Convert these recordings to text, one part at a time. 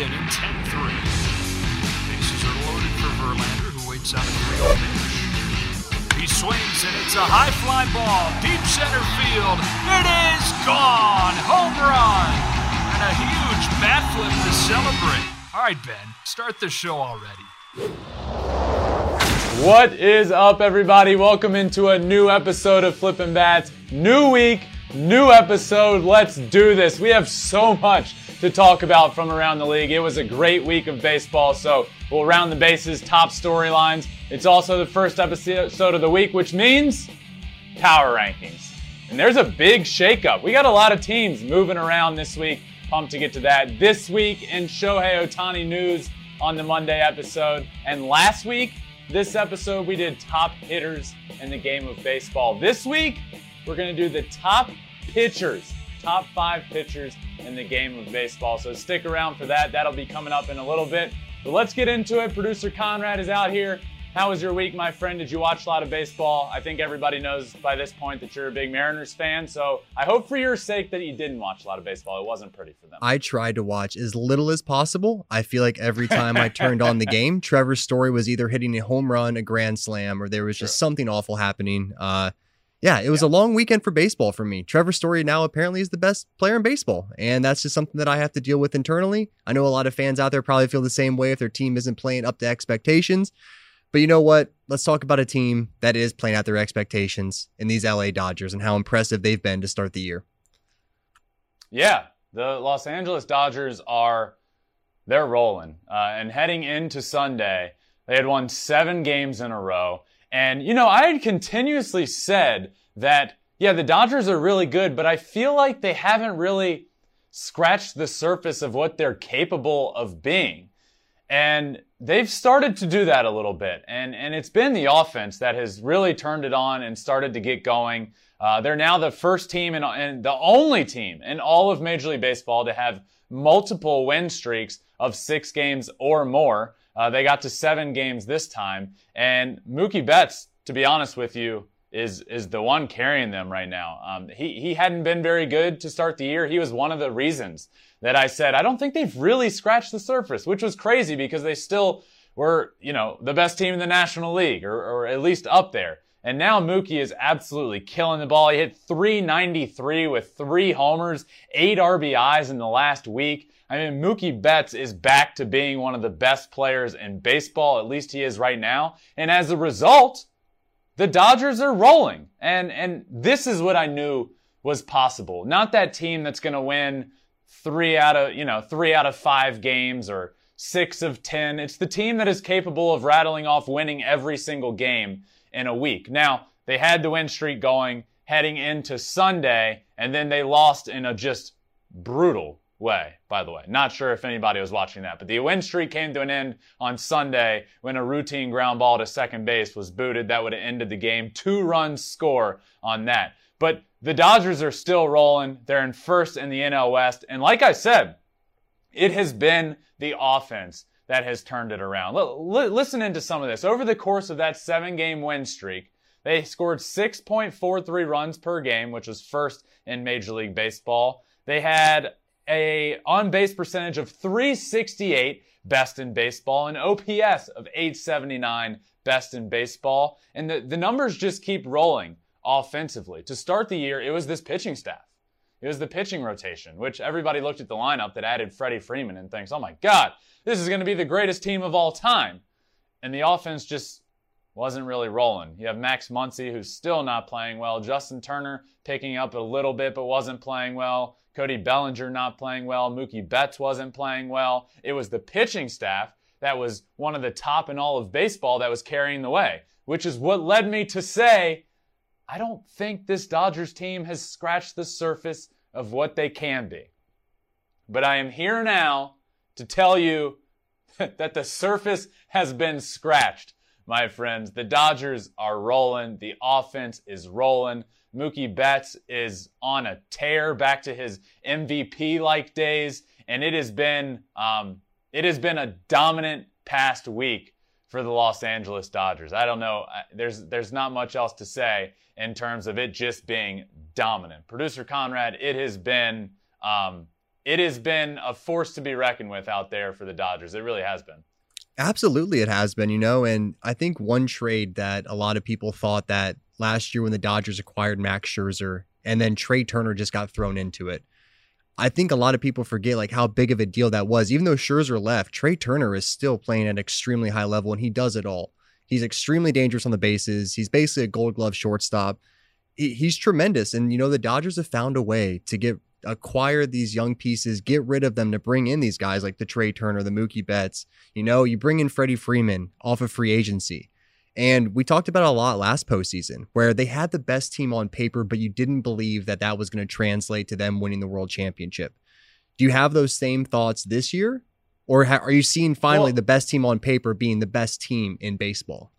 Inning, 10-3. Bases are loaded for Verlander, who waits out a 3 pitch. He swings, and it's a high fly ball, deep center field. It is gone! Home run! And a huge bat flip to celebrate. All right, Ben, start the show already. What is up, everybody? Welcome into a new episode of Flippin' Bats. New week, new episode. Let's do this. We have so much to talk about from around the league. It was a great week of baseball, so we'll round the bases, top storylines. It's also the first episode of the week, which means power rankings. And there's a big shakeup. We got a lot of teams moving around this week. Pumped to get to that. This week in Shohei Ohtani news on the Monday episode. And last week, this episode, we did top hitters in the game of baseball. This week, we're going to do the top pitchers, top five pitchers in the game of baseball. So stick around for that. That'll be coming up in a little bit. But let's get into it. Producer Conrad is out here. How was your week, my friend? Did you watch a lot of baseball? I think everybody knows by this point that you're a big Mariners fan. So I hope for your sake that you didn't watch a lot of baseball. It wasn't pretty for them. I tried to watch as little as possible. I feel like every time I turned on the game, Trevor's Story was either hitting a home run, a grand slam, or there was just something awful happening. Uh, yeah, it was yeah. a long weekend for baseball for me. Trevor Story now apparently is the best player in baseball, and that's just something that I have to deal with internally. I know a lot of fans out there probably feel the same way if their team isn't playing up to expectations. But you know what? Let's talk about a team that is playing out their expectations in these LA Dodgers and how impressive they've been to start the year. Yeah, the Los Angeles Dodgers are they're rolling. Uh, and heading into Sunday, they had won seven games in a row. And you know, I had continuously said that yeah, the Dodgers are really good, but I feel like they haven't really scratched the surface of what they're capable of being. And they've started to do that a little bit. And, and it's been the offense that has really turned it on and started to get going. Uh, they're now the first team and, and the only team in all of Major League Baseball to have multiple win streaks of six games or more. Uh, they got to seven games this time. And Mookie Betts, to be honest with you, is is the one carrying them right now. Um, he he hadn't been very good to start the year. He was one of the reasons that I said I don't think they've really scratched the surface, which was crazy because they still were you know the best team in the National League or, or at least up there. And now Mookie is absolutely killing the ball. He hit 393 with three homers, eight RBIs in the last week. I mean, Mookie Betts is back to being one of the best players in baseball. At least he is right now. And as a result, the Dodgers are rolling. And, and this is what I knew was possible. Not that team that's going to win three out of, you know, three out of five games or six of 10. It's the team that is capable of rattling off winning every single game in a week. Now, they had the win streak going heading into Sunday, and then they lost in a just brutal way, by the way. Not sure if anybody was watching that, but the win streak came to an end on Sunday when a routine ground ball to second base was booted. That would have ended the game. Two runs score on that. But the Dodgers are still rolling. They're in first in the NL West. And like I said, it has been the offense that has turned it around. L- l- listen into some of this. Over the course of that seven game win streak, they scored 6.43 runs per game, which was first in Major League Baseball. They had a on base percentage of 368, best in baseball, an OPS of 879, best in baseball. And the, the numbers just keep rolling offensively. To start the year, it was this pitching staff. It was the pitching rotation, which everybody looked at the lineup that added Freddie Freeman and thinks, oh my God, this is going to be the greatest team of all time. And the offense just wasn't really rolling. You have Max Muncy, who's still not playing well. Justin Turner picking up a little bit, but wasn't playing well. Cody Bellinger not playing well. Mookie Betts wasn't playing well. It was the pitching staff that was one of the top in all of baseball that was carrying the way, which is what led me to say, I don't think this Dodgers team has scratched the surface of what they can be. but I am here now to tell you that the surface has been scratched, my friends. The Dodgers are rolling. The offense is rolling. Mookie Betts is on a tear back to his MVP like days, and it has been um, it has been a dominant past week for the Los Angeles Dodgers. I don't know. There's there's not much else to say in terms of it just being dominant. Producer Conrad, it has been um, it has been a force to be reckoned with out there for the Dodgers. It really has been. Absolutely, it has been, you know, and I think one trade that a lot of people thought that last year when the Dodgers acquired Max Scherzer and then Trea Turner just got thrown into it. I think a lot of people forget like how big of a deal that was. Even though Scherzer left, Trea Turner is still playing at an extremely high level and he does it all. He's extremely dangerous on the bases. He's basically a gold glove shortstop. He's tremendous. And, you know, the Dodgers have found a way to get acquire these young pieces, get rid of them to bring in these guys like the Trea Turner, the Mookie Betts. You know, you bring in Freddie Freeman off of free agency. And we talked about a lot last postseason where they had the best team on paper, but you didn't believe that that was going to translate to them winning the world championship. Do you have those same thoughts this year? Or ha- are you seeing finally well, the best team on paper being the best team in baseball?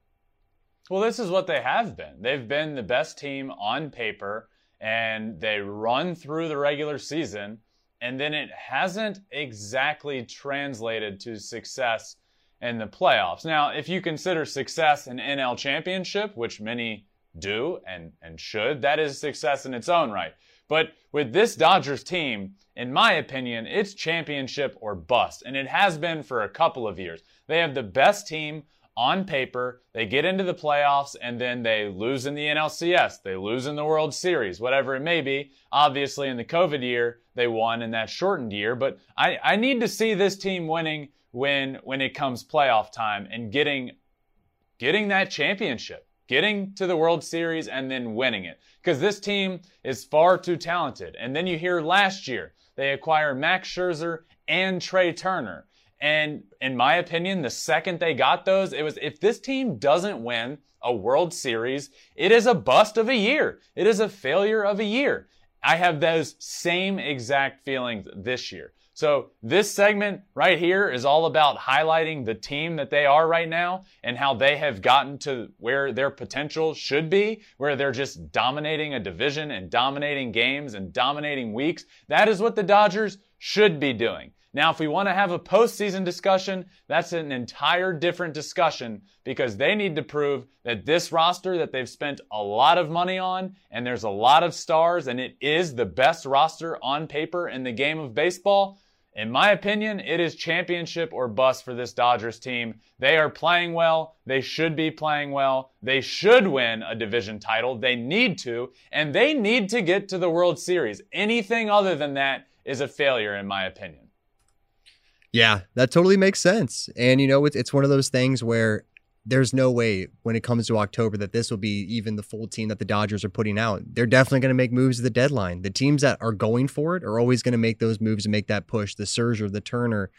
Well, this is what they have been. They've been the best team on paper and they run through the regular season, and then it hasn't exactly translated to success in the playoffs. Now, if you consider success an NL championship, which many do and, and should, that is success in its own right. But with this Dodgers team, in my opinion, it's championship or bust, and it has been for a couple of years. They have the best team on paper, they get into the playoffs and then they lose in the NLCS, they lose in the World Series, whatever it may be. Obviously, in the COVID year, they won in that shortened year, but I, I need to see this team winning when when it comes playoff time and getting getting that championship, getting to the World Series and then winning it. Because this team is far too talented. And then you hear last year they acquire Max Scherzer and Trea Turner. And in my opinion, the second they got those, it was if this team doesn't win a World Series, it is a bust of a year. It is a failure of a year. I have those same exact feelings this year. So this segment right here is all about highlighting the team that they are right now and how they have gotten to where their potential should be, where they're just dominating a division and dominating games and dominating weeks. That is what the Dodgers should be doing. Now, if we want to have a postseason discussion, that's an entire different discussion because they need to prove that this roster that they've spent a lot of money on and there's a lot of stars and it is the best roster on paper in the game of baseball. In my opinion, it is championship or bust for this Dodgers team. They are playing well. They should be playing well. They should win a division title. They need to, and they need to get to the World Series. Anything other than that is a failure, in my opinion. Yeah, that totally makes sense. And you know, it's it's one of those things where there's no way when it comes to October that this will be even the full team that the Dodgers are putting out. They're definitely going to make moves at the deadline. The teams that are going for it are always going to make those moves and make that push. The Scherzer, the Turner,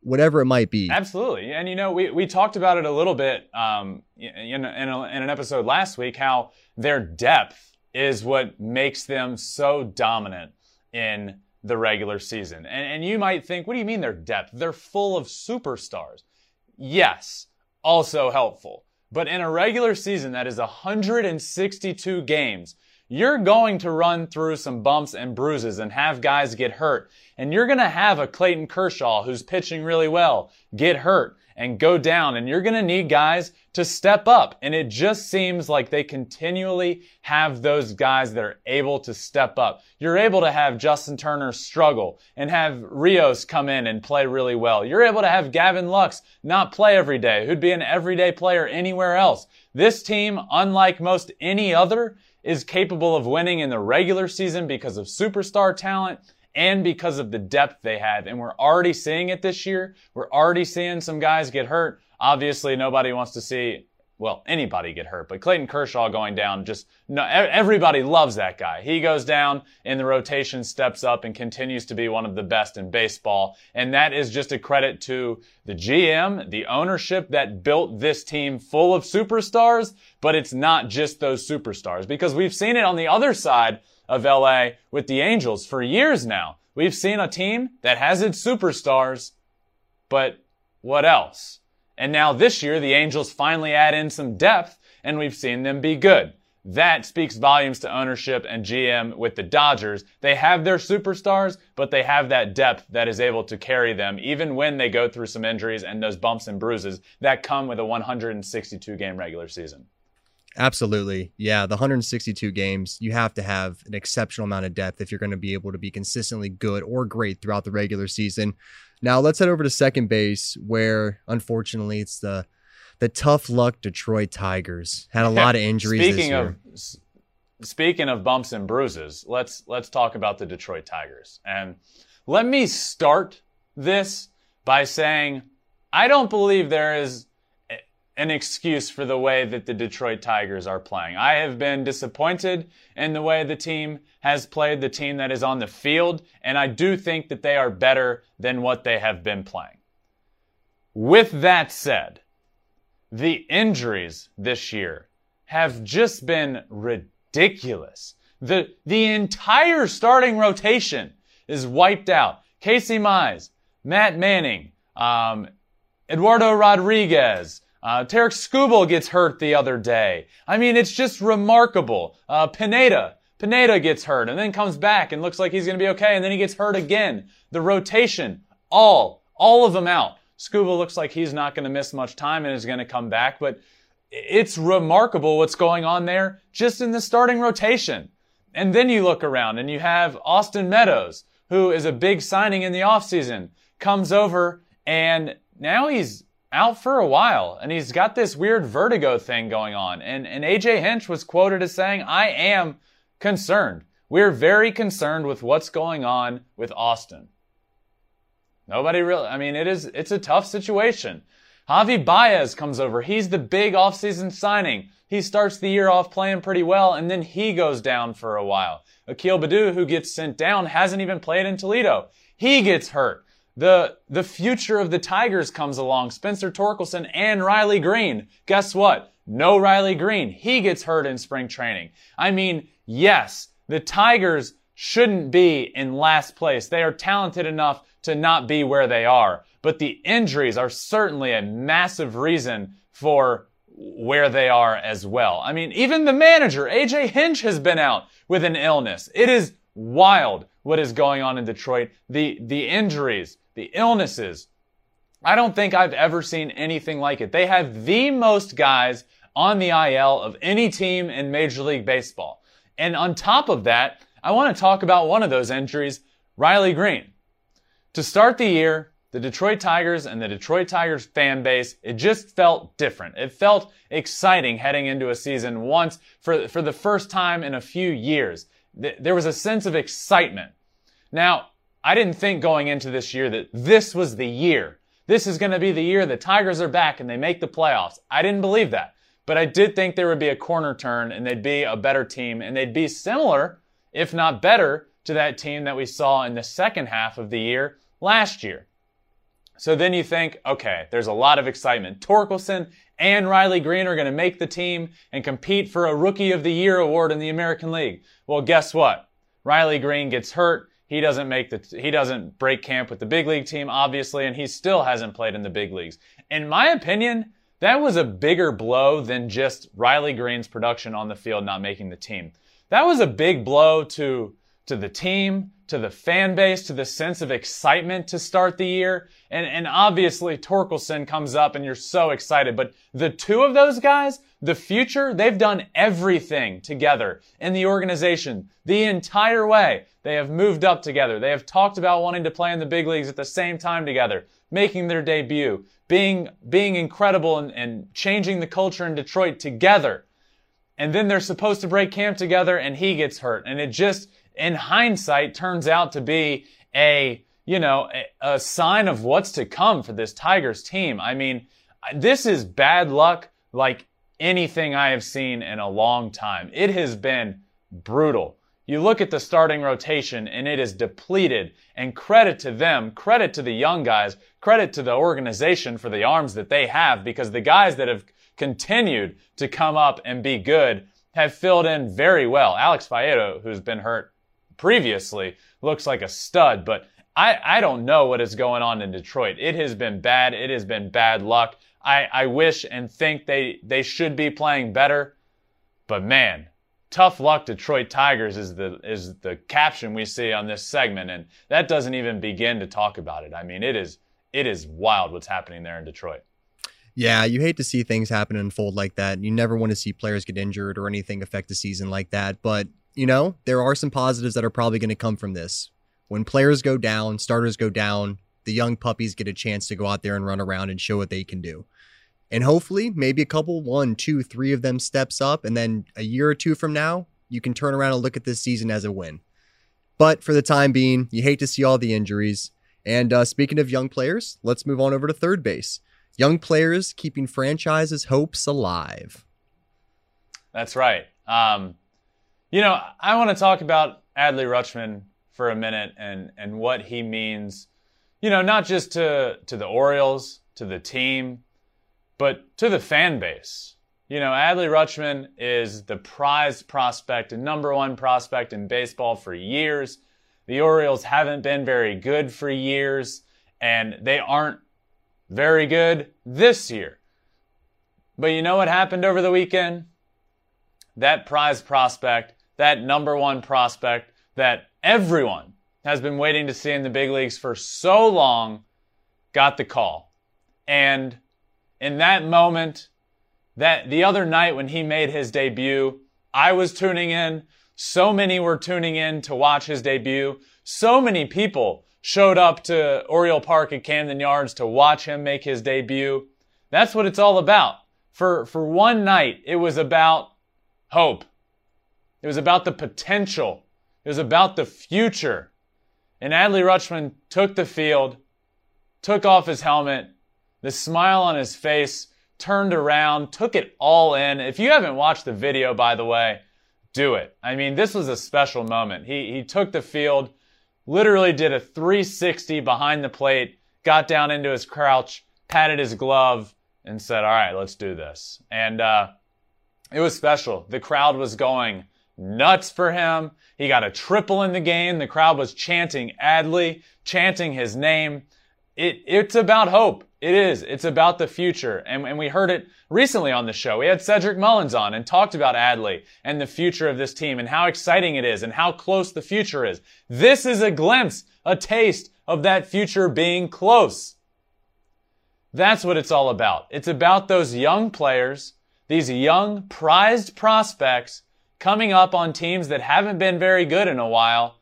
whatever it might be. Absolutely. And you know, we, we talked about it a little bit um, in, in, a, in an episode last week how their depth is what makes them so dominant in the regular season. And, and you might think, what do you mean their depth? They're full of superstars. Yes, also helpful. But in a regular season that is 162 games, you're going to run through some bumps and bruises and have guys get hurt. And you're going to have a Clayton Kershaw who's pitching really well get hurt and go down. And you're going to need guys to step up. And it just seems like they continually have those guys that are able to step up. You're able to have Justin Turner struggle and have Rios come in and play really well. You're able to have Gavin Lux not play every day, who'd be an everyday player anywhere else. This team, unlike most any other, is capable of winning in the regular season because of superstar talent and because of the depth they have. And we're already seeing it this year. We're already seeing some guys get hurt. Obviously, nobody wants to see, well, anybody get hurt, but Clayton Kershaw going down, just no, everybody loves that guy. He goes down and the rotation, steps up and continues to be one of the best in baseball. And that is just a credit to the GM, the ownership that built this team full of superstars, but it's not just those superstars because we've seen it on the other side of LA with the Angels for years now We've seen a team that has its superstars, but what else? And now this year, the Angels finally add in some depth, and we've seen them be good. That speaks volumes to ownership and GM with the Dodgers. They have their superstars, but they have that depth that is able to carry them even when they go through some injuries and those bumps and bruises that come with a 162 game regular season. Absolutely. Yeah, the 162 games, you have to have an exceptional amount of depth if you're going to be able to be consistently good or great throughout the regular season. Now, let's head over to second base where unfortunately it's the the tough luck Detroit Tigers. Had a lot of injuries speaking Of, speaking of bumps and bruises, let's let's talk about the Detroit Tigers. And let me start this by saying I don't believe there is an excuse for the way that the Detroit Tigers are playing. I have been disappointed in the way the team has played, the team that is on the field, and I do think that they are better than what they have been playing. With that said, the injuries this year have just been ridiculous. The, the entire starting rotation is wiped out. Casey Mize, Matt Manning, um, Eduardo Rodriguez, uh, Tarik Skubal gets hurt the other day. I mean, it's just remarkable. Uh, Pineda, Pineda gets hurt and then comes back and looks like he's going to be okay, and then he gets hurt again. The rotation, all, all of them out. Skubal looks like he's not going to miss much time and is going to come back, but it's remarkable what's going on there just in the starting rotation. And then you look around and you have Austin Meadows, who is a big signing in the offseason, comes over and now he's out for a while and he's got this weird vertigo thing going on. And, and AJ Hinch was quoted as saying, I am concerned. We're very concerned with what's going on with Austin. Nobody really, I mean, it is, it's a tough situation. Javi Baez comes over. He's the big offseason signing. He starts the year off playing pretty well and then he goes down for a while. Akil Baddoo, who gets sent down, hasn't even played in Toledo. He gets hurt. The, the future of the Tigers comes along. Spencer Torkelson and Riley Greene. Guess what? No Riley Greene. He gets hurt in spring training. I mean, yes, the Tigers shouldn't be in last place. They are talented enough to not be where they are. But the injuries are certainly a massive reason for where they are as well. I mean, even the manager, AJ Hinch, has been out with an illness. It is wild what is going on in Detroit. The, the injuries, the illnesses. I don't think I've ever seen anything like it. They have the most guys on the IL of any team in Major League Baseball. And on top of that, I want to talk about one of those injuries, Riley Greene. To start the year, the Detroit Tigers and the Detroit Tigers fan base, it just felt different. It felt exciting heading into a season once for, for the first time in a few years. There was a sense of excitement. Now, I didn't think going into this year that this was the year. This is going to be the year the Tigers are back and they make the playoffs. I didn't believe that. But I did think there would be a corner turn and they'd be a better team and they'd be similar, if not better, to that team that we saw in the second half of the year last year. So then you think, okay, there's a lot of excitement. Torkelson and Riley Greene are going to make the team and compete for a Rookie of the Year award in the American League. Well, guess what? Riley Greene gets hurt he doesn't make the he doesn't break camp with the big league team obviously and he still hasn't played in the big leagues. In my opinion, that was a bigger blow than just Riley Greene's production on the field not making the team. That was a big blow to to the team, to the fan base, to the sense of excitement to start the year. And, and obviously Torkelson comes up and you're so excited. But the two of those guys, the future, they've done everything together in the organization the entire way. They have moved up together. They have talked about wanting to play in the big leagues at the same time together, making their debut, being, being incredible and, and changing the culture in Detroit together. And then they're supposed to break camp together and he gets hurt. And it just, in hindsight turns out to be a, you know, a, a sign of what's to come for this Tigers team. I mean, this is bad luck like anything I have seen in a long time. It has been brutal. You look at the starting rotation and it is depleted and credit to them, credit to the young guys, credit to the organization for the arms that they have because the guys that have continued to come up and be good have filled in very well. Alex Faedo, who's been hurt previously looks like a stud, but I, I don't know what is going on in Detroit. It has been bad. It has been bad luck. I, I wish and think they, they should be playing better, but man, tough luck Detroit Tigers is the is the caption we see on this segment and that doesn't even begin to talk about it. I mean, it is it is wild what's happening there in Detroit. Yeah, you hate to see things happen and unfold like that. You never want to see players get injured or anything affect the season like that, but you know, there are some positives that are probably going to come from this. When players go down, starters go down, the young puppies get a chance to go out there and run around and show what they can do. And hopefully, maybe a couple, one, two, three of them steps up. And then a year or two from now, you can turn around and look at this season as a win. But for the time being, you hate to see all the injuries. And uh, speaking of young players, let's move on over to third base. Young players keeping franchises' hopes alive. That's right. Um, you know, I want to talk about Adley Rutschman for a minute and and what he means. You know, not just to to the Orioles, to the team, but to the fan base, you know, Adley Rutschman is the prized prospect, and number one prospect in baseball for years. The Orioles haven't been very good for years, and they aren't very good this year. But you know what happened over the weekend? That prized prospect, that number one prospect that everyone has been waiting to see in the big leagues for so long, got the call. And in that moment, that the other night when he made his debut, I was tuning in. So many were tuning in to watch his debut. So many people showed up to Oriole Park at Camden Yards to watch him make his debut. That's what it's all about. For, for one night, it was about hope. It was about the potential. It was about the future. And Adley Rutschman took the field, took off his helmet, the smile on his face, turned around, took it all in. If you haven't watched the video, by the way, do it. I mean, this was a special moment. He, he took the field, literally did a 360 behind the plate, got down into his crouch, patted his glove, and said, All right, let's do this. And uh, it was special. The crowd was going nuts for him. He got a triple in the game. The crowd was chanting Adley, chanting his name. It, it's about hope. It is. It's about the future. And, and we heard it recently on the show. We had Cedric Mullins on and talked about Adley and the future of this team and how exciting it is and how close the future is. This is a glimpse, a taste of that future being close. That's what it's all about. It's about those young players, these young prized prospects coming up on teams that haven't been very good in a while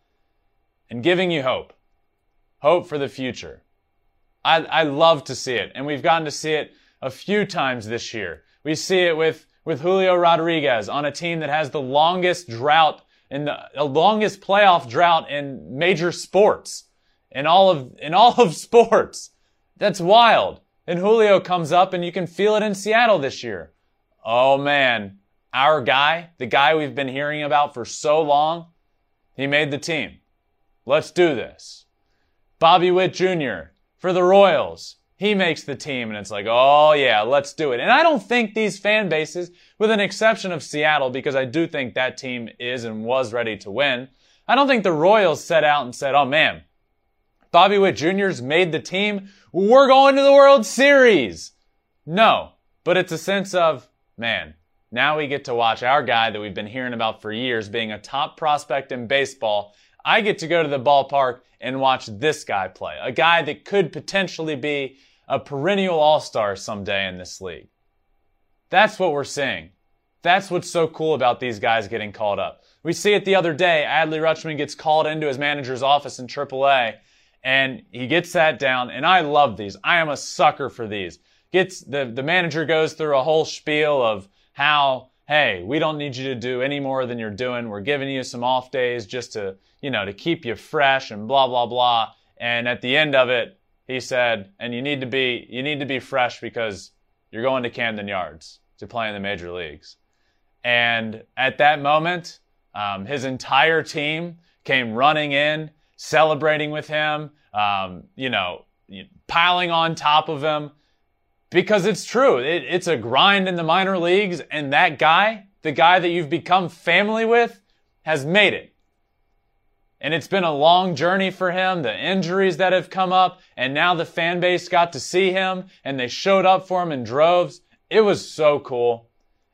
and giving you hope. Hope for the future. I, I love to see it. And we've gotten to see it a few times this year. We see it with, with Julio Rodriguez on a team that has the longest drought in the, the longest playoff drought in major sports. In all of, in all of sports. That's wild. And Julio comes up and you can feel it in Seattle this year. Oh man, our guy, the guy we've been hearing about for so long, he made the team. Let's do this. Bobby Witt Jr., for the Royals. He makes the team and it's like, oh yeah, let's do it. And I don't think these fan bases, with an exception of Seattle, because I do think that team is and was ready to win, I don't think the Royals set out and said, oh man, Bobby Witt Jr.'s made the team. We're going to the World Series. No, but it's a sense of, man, now we get to watch our guy that we've been hearing about for years being a top prospect in baseball I get to go to the ballpark and watch this guy play, a guy that could potentially be a perennial all-star someday in this league. That's what we're seeing. That's what's so cool about these guys getting called up. We see it the other day. Adley Rutschman gets called into his manager's office in AAA and he gets sat down and I love these. I am a sucker for these. Gets the, the manager goes through a whole spiel of how hey, we don't need you to do any more than you're doing. We're giving you some off days just to, you know, to keep you fresh and blah, blah, blah. And at the end of it, he said, and you need to be, you need to be fresh because you're going to Camden Yards to play in the major leagues. And at that moment, um, his entire team came running in, celebrating with him, um, you know, piling on top of him because it's true. It, it's a grind in the minor leagues, and that guy, the guy that you've become family with, has made it. And it's been a long journey for him, the injuries that have come up, and now the fan base got to see him and they showed up for him in droves. It was so cool.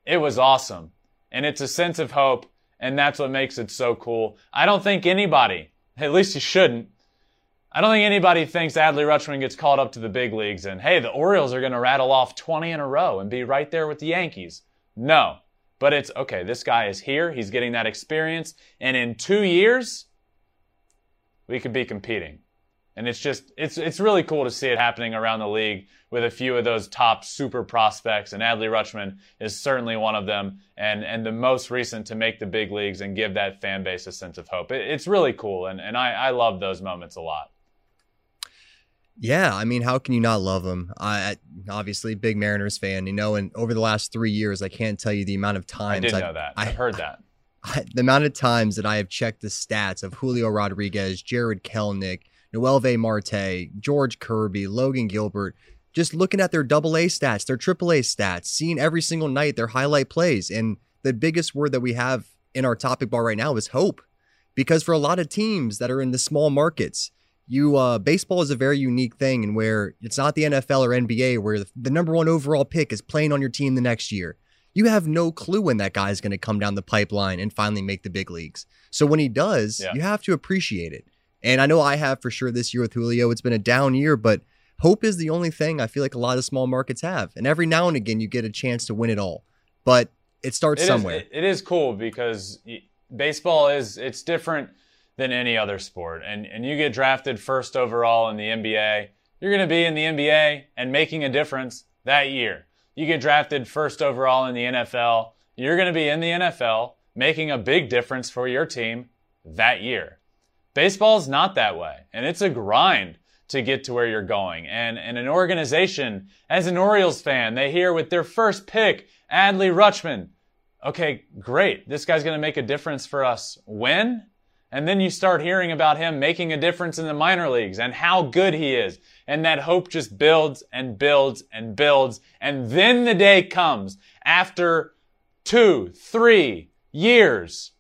It was awesome. And it's a sense of hope, and that's what makes it so cool. I don't think anybody, at least you shouldn't, I don't think anybody thinks Adley Rutschman gets called up to the big leagues and, hey, the Orioles are going to rattle off 20 in a row and be right there with the Yankees. No. But it's, okay, this guy is here. He's getting that experience. And in two years, we could be competing. And it's just, it's, it's really cool to see it happening around the league with a few of those top super prospects. And Adley Rutschman is certainly one of them and, and the most recent to make the big leagues and give that fan base a sense of hope. It, it's really cool. And, and I, I love those moments a lot. Yeah, I mean, how can you not love him? I obviously big Mariners fan, you know, and over the last three years, I can't tell you the amount of times I did know that. I've heard that. I, the amount of times that I have checked the stats of Julio Rodriguez, Jarred Kelenic, Noelvi Marte, George Kirby, Logan Gilbert, just looking at their double A stats, their triple A stats, seeing every single night their highlight plays. And the biggest word that we have in our topic bar right now is hope. Because for a lot of teams that are in the small markets, you uh, baseball is a very unique thing and where it's not the NFL or NBA where the number one overall pick is playing on your team the next year. You have no clue when that guy is going to come down the pipeline and finally make the big leagues. So when he does, yeah. you have to appreciate it. And I know I have for sure this year with Julio. It's been a down year, but hope is the only thing I feel like a lot of small markets have. And every now and again, you get a chance to win it all. But it starts it somewhere. Is, it is cool because baseball is it's different than any other sport. And, and you get drafted first overall in the NBA, you're going to be in the NBA and making a difference that year. You get drafted first overall in the NFL, you're going to be in the NFL making a big difference for your team that year. Baseball's not that way, and it's a grind to get to where you're going. And, and an organization, as an Orioles fan, they hear with their first pick, Adley Rutschman. Okay, great. This guy's going to make a difference for us. When? And then you start hearing about him making a difference in the minor leagues and how good he is. And that hope just builds and builds and builds. And then the day comes after two, three years.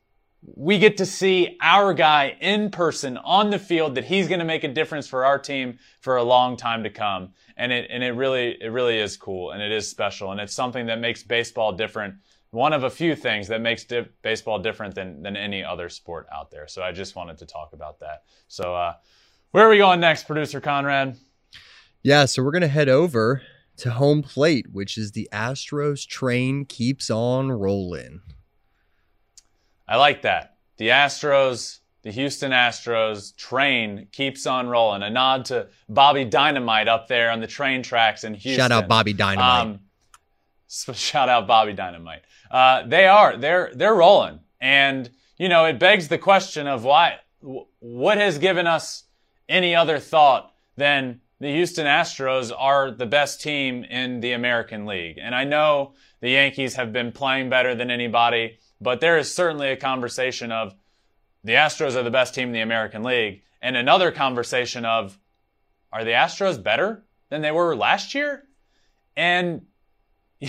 We get to see our guy in person on the field that he's going to make a difference for our team for a long time to come. And it, and it really, it really is cool and it is special. And it's something that makes baseball different one of a few things that makes di- baseball different than, than any other sport out there. So I just wanted to talk about that. So, uh, where are we going next, producer Conrad? Yeah, so we're going to head over to home plate, which is the Astros train keeps on rolling. I like that. The Astros, the Houston Astros train keeps on rolling. A nod to Bobby Dynamite up there on the train tracks in Houston. Shout out Bobby Dynamite. Um, shout out Bobby Dynamite. Uh, they are they're they're rolling, and you know it begs the question of why what has given us any other thought than the Houston Astros are the best team in the American League. And I know the Yankees have been playing better than anybody, but there is certainly a conversation of the Astros are the best team in the American League, and another conversation of are the Astros better than they were last year? And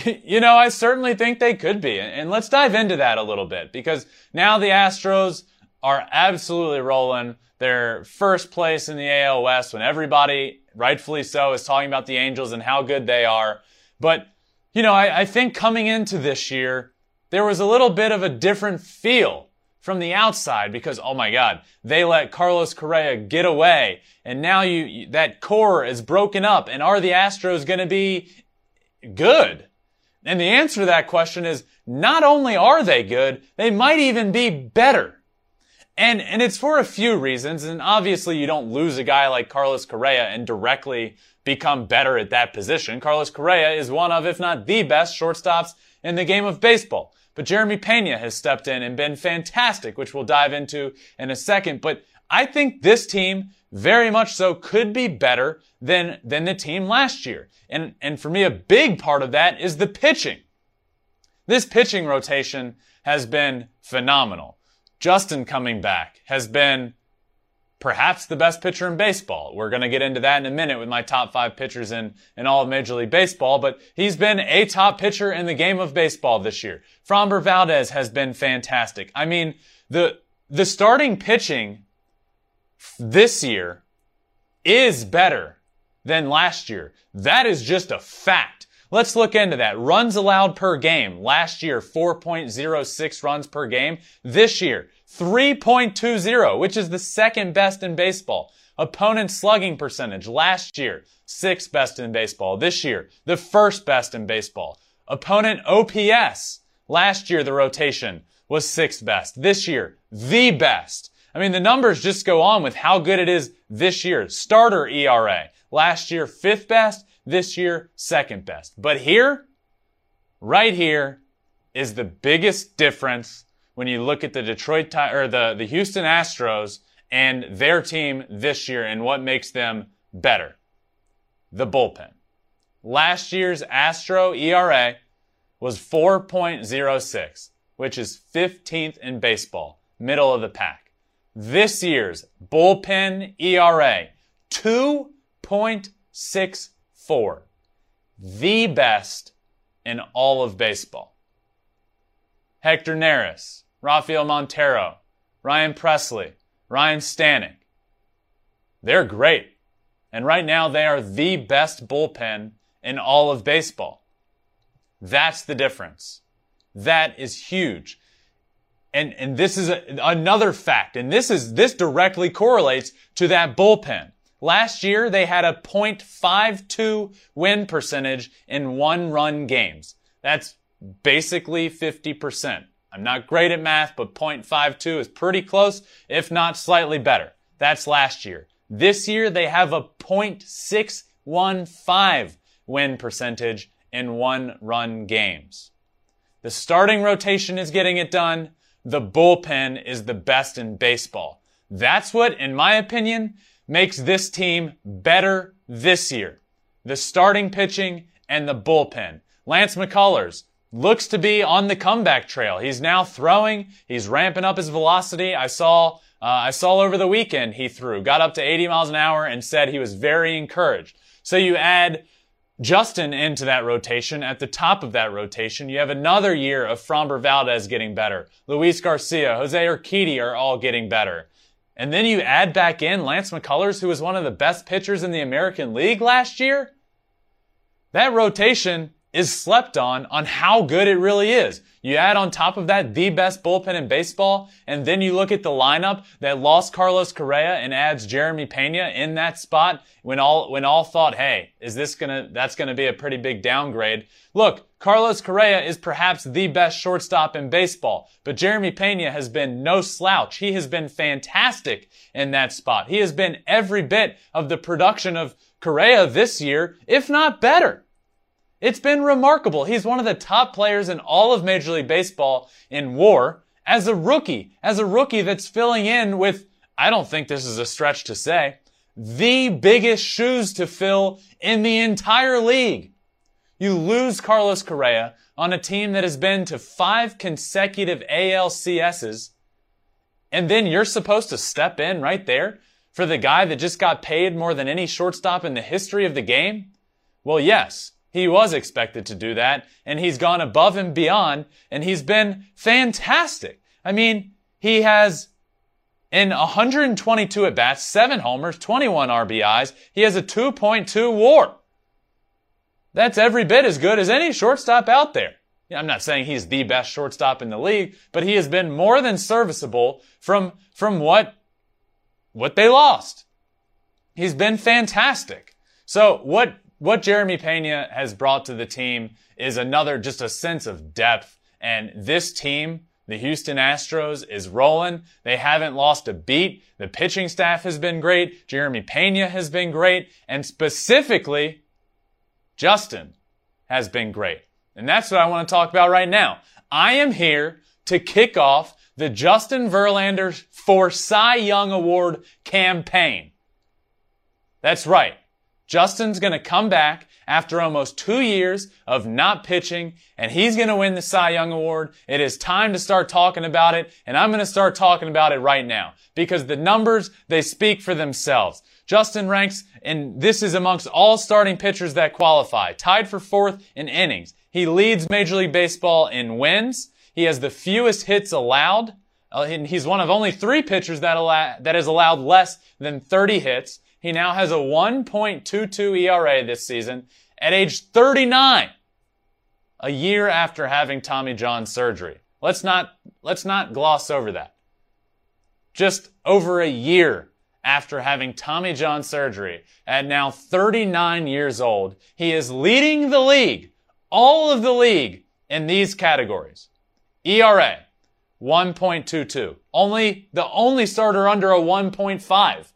You know, I certainly think they could be. And let's dive into that a little bit because now the Astros are absolutely rolling. They're first place in the AL West when everybody, rightfully so, is talking about the Angels and how good they are. But, you know, I, I think coming into this year, there was a little bit of a different feel from the outside because, oh my God, they let Carlos Correa get away. And now you, that core is broken up. And are the Astros going to be good? And the answer to that question is not only are they good, they might even be better. And, and it's for a few reasons. And obviously you don't lose a guy like Carlos Correa and directly become better at that position. Carlos Correa is one of, if not the best shortstops in the game of baseball. But Jeremy Pena has stepped in and been fantastic, which we'll dive into in a second. But I think this team very much so could be better than, than the team last year. And, and for me, a big part of that is the pitching. This pitching rotation has been phenomenal. Justin coming back has been perhaps the best pitcher in baseball. We're going to get into that in a minute with my top five pitchers in, in all of Major League Baseball, but he's been a top pitcher in the game of baseball this year. Framber Valdez has been fantastic. I mean, the, the starting pitching this year is better than last year. That is just a fact. Let's look into that. Runs allowed per game. Last year, 4.06 runs per game. This year, 3.20, which is the second best in baseball. Opponent slugging percentage. Last year, sixth best in baseball. This year, the first best in baseball. Opponent OPS. Last year, the rotation was sixth best. This year, the best. I mean, the numbers just go on with how good it is this year. Starter ERA. Last year, fifth best. This year, second best. But here, right here, is the biggest difference when you look at the Detroit or the, the Houston Astros and their team this year and what makes them better. The bullpen. Last year's Astro ERA was 4.06, which is 15th in baseball, middle of the pack. This year's bullpen ERA, 2.64. The best in all of baseball. Hector Neris, Rafael Montero, Ryan Pressly, Ryan Stanek. They're great. And right now they are the best bullpen in all of baseball. That's the difference. That is huge. And, and this is a, another fact. And this is, this directly correlates to that bullpen. Last year, they had a .52 win percentage in one run games. That's basically 50%. I'm not great at math, but 0.52 is pretty close, if not slightly better. That's last year. This year, they have a .615 win percentage in one run games. The starting rotation is getting it done. The bullpen is the best in baseball. That's what, in my opinion, makes this team better this year. The starting pitching and the bullpen. Lance McCullers, looks to be on the comeback trail. He's now throwing. He's ramping up his velocity. I saw, uh, I saw over the weekend he threw, got up to 80 miles an hour and said he was very encouraged. So you add Justin into that rotation. At the top of that rotation, you have another year of Framber Valdez getting better. Luis Garcia, Jose Urquidy are all getting better. And then you add back in Lance McCullers, who was one of the best pitchers in the American League last year. That rotation is slept on on how good it really is. You add on top of that the best bullpen in baseball, and then you look at the lineup that lost Carlos Correa and adds Jeremy Pena in that spot when all when all thought, hey, is this gonna that's gonna be a pretty big downgrade. Look, Carlos Correa is perhaps the best shortstop in baseball, but Jeremy Pena has been no slouch. He has been fantastic in that spot. He has been every bit of the production of Correa this year, if not better. It's been remarkable. He's one of the top players in all of Major League Baseball in WAR as a rookie, as a rookie that's filling in with, I don't think this is a stretch to say, the biggest shoes to fill in the entire league. You lose Carlos Correa on a team that has been to five consecutive ALCSs, and then you're supposed to step in right there for the guy that just got paid more than any shortstop in the history of the game? Well, yes, he was expected to do that, and he's gone above and beyond, and he's been fantastic. I mean, he has in 122 at bats, 7 homers, 21 RBIs, he has a 2.2 WAR. That's every bit as good as any shortstop out there. I'm not saying he's the best shortstop in the league, but he has been more than serviceable from, from what, what they lost. He's been fantastic. So what what Jeremy Pena has brought to the team is another, just a sense of depth. And this team, the Houston Astros, is rolling. They haven't lost a beat. The pitching staff has been great. Jeremy Pena has been great. And specifically, Justin has been great. And that's what I want to talk about right now. I am here to kick off the Justin Verlander for Cy Young Award campaign. That's right. Justin's going to come back after almost two years of not pitching and he's going to win the Cy Young Award. It is time to start talking about it and I'm going to start talking about it right now because the numbers, they speak for themselves. Justin ranks, and this is amongst all starting pitchers that qualify, tied for fourth in innings. He leads Major League Baseball in wins. He has the fewest hits allowed Uh, he's one of only three pitchers that, allow, that has allowed less than 30 hits. He now has a 1.22 ERA this season at age 39, a year after having Tommy John surgery. Let's not, let's not gloss over that. Just over a year after having Tommy John surgery at now 39 years old, he is leading the league, all of the league in these categories. ERA, 1.22. Only, the only starter under a 1.5,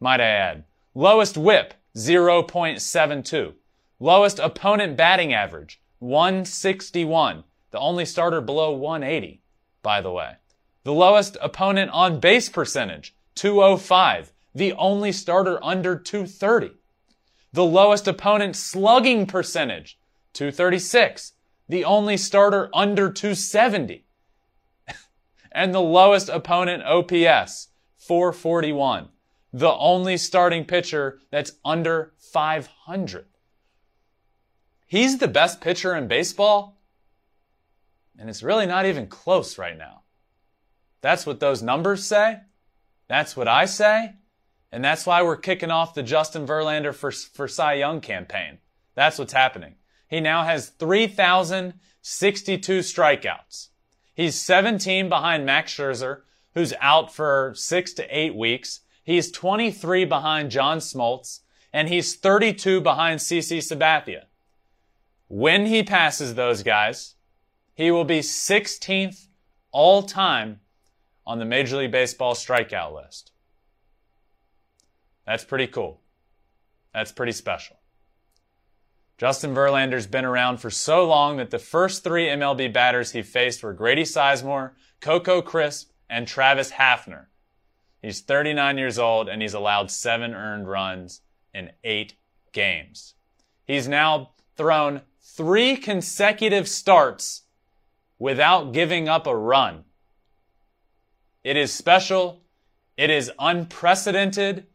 might I add. Lowest whip, 0.72. Lowest opponent batting average, 161. The only starter below 180, by the way. The lowest opponent on base percentage, 205. The only starter under 230. The lowest opponent slugging percentage, 236. The only starter under 270. and the lowest opponent OPS, 441. The only starting pitcher that's under 500. He's the best pitcher in baseball, and it's really not even close right now. That's what those numbers say. That's what I say. And that's why we're kicking off the Justin Verlander for, for Cy Young campaign. That's what's happening. He now has 3,062 strikeouts. He's 17 behind Max Scherzer, who's out for six to eight weeks. He's 23 behind John Smoltz, and he's 32 behind CC Sabathia. When he passes those guys, he will be 16th all time on the Major League Baseball strikeout list. That's pretty cool. That's pretty special. Justin Verlander's been around for so long that the first three MLB batters he faced were Grady Sizemore, Coco Crisp, and Travis Hafner. He's 39 years old and he's allowed seven earned runs in eight games. He's now thrown three consecutive starts without giving up a run. It is special, it is unprecedented,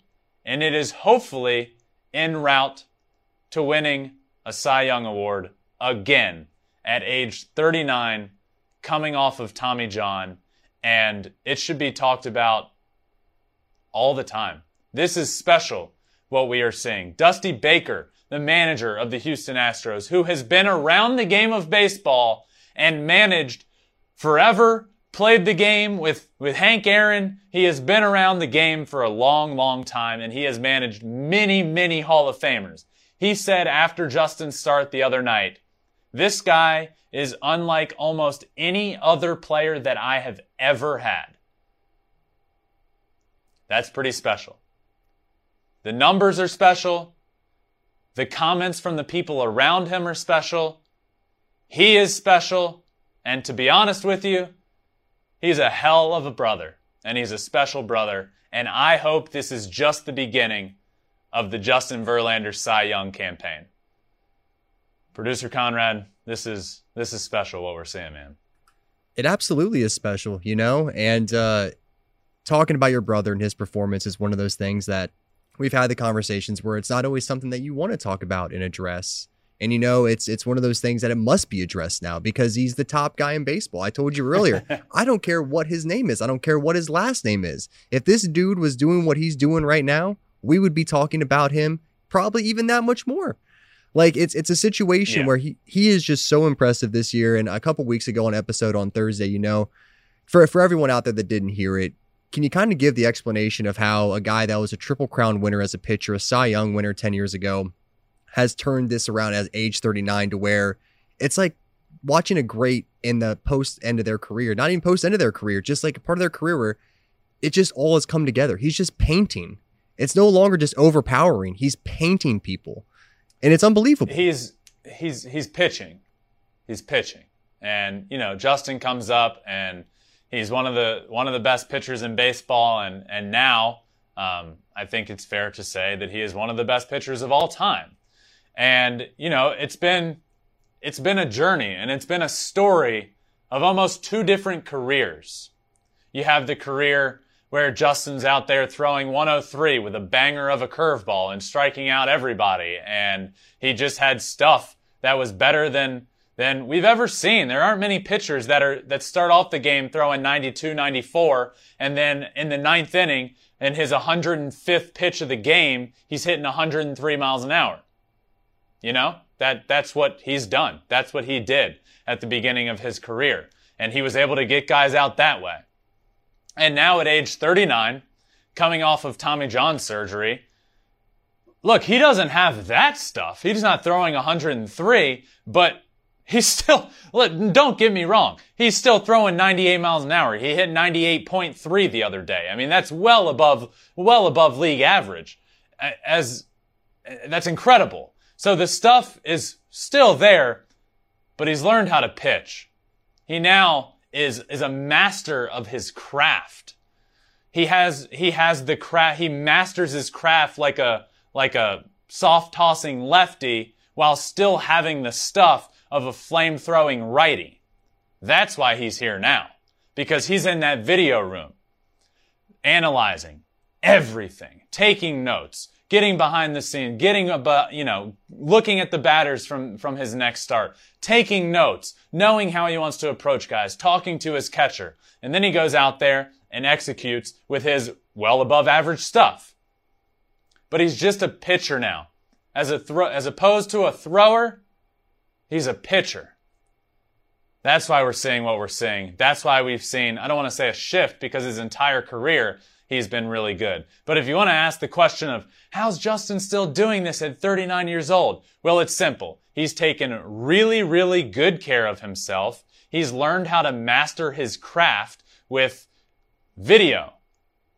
and it is hopefully en route to winning a Cy Young Award again at age 39, coming off of Tommy John, and it should be talked about all the time. This is special what we are seeing. Dusty Baker, the manager of the Houston Astros, who has been around the game of baseball and managed forever played the game with, with Hank Aaron. He has been around the game for a long, long time and he has managed many, many Hall of Famers. He said after Justin's start the other night, this guy is unlike almost any other player that I have ever had. That's pretty special. The numbers are special. The comments from the people around him are special. He is special. And to be honest with you, He's a hell of a brother, and he's a special brother, and I hope this is just the beginning of the Justin Verlander Cy Young campaign. Producer Conrad, this is this is special what we're seeing, man. It absolutely is special, you know, and uh, talking about your brother and his performance is one of those things that we've had the conversations where it's not always something that you want to talk about and address. And you know, it's it's one of those things that it must be addressed now because he's the top guy in baseball. I told you earlier. I don't care what his name is. I don't care what his last name is. If this dude was doing what he's doing right now, we would be talking about him probably even that much more. Like it's it's a situation yeah. where he he is just so impressive this year. And a couple weeks ago on episode on Thursday, you know, for for everyone out there that didn't hear it, can you kind of give the explanation of how a guy that was a triple crown winner as a pitcher, a Cy Young winner 10 years ago, has turned this around at age 39 to where it's like watching a great in the post end of their career, not even post end of their career, just like a part of their career where it just all has come together. He's just painting. It's no longer just overpowering. He's painting people. And it's unbelievable. He's he's he's pitching. He's pitching. And you know, Justin comes up and he's one of the one of the best pitchers in baseball and and now um, I think it's fair to say that he is one of the best pitchers of all time. And, you know, it's been, it's been a journey and it's been a story of almost two different careers. You have the career where Justin's out there throwing 103 with a banger of a curveball and striking out everybody. And he just had stuff that was better than, than we've ever seen. There aren't many pitchers that are that start off the game throwing 92, 94, and then in the ninth inning, in his 105th pitch of the game, he's hitting 103 miles an hour. You know that that's what he's done. That's what he did at the beginning of his career, and he was able to get guys out that way. And now at age 39, coming off of Tommy John surgery, look, he doesn't have that stuff. He's not throwing 103, but he's still, don't get me wrong. He's still throwing 98 miles an hour. He hit 98.3 the other day. I mean, that's well above, well above league average. As, that's incredible. So the stuff is still there, but he's learned how to pitch. He now is, is a master of his craft. He has, he has the craft, he masters his craft like a, like a soft tossing lefty while still having the stuff of a flame throwing righty. That's why he's here now. Because he's in that video room, analyzing everything, taking notes, getting behind the scene, getting about, you know, looking at the batters from, from his next start, taking notes, knowing how he wants to approach guys, talking to his catcher. And then he goes out there and executes with his well above average stuff. But he's just a pitcher now. As a throw, as opposed to a thrower, he's a pitcher. That's why we're seeing what we're seeing. That's why we've seen, I don't want to say a shift because his entire career he's been really good. But if you want to ask the question of how's Justin still doing this at 39 years old? Well, it's simple. He's taken really, really good care of himself. He's learned how to master his craft with video.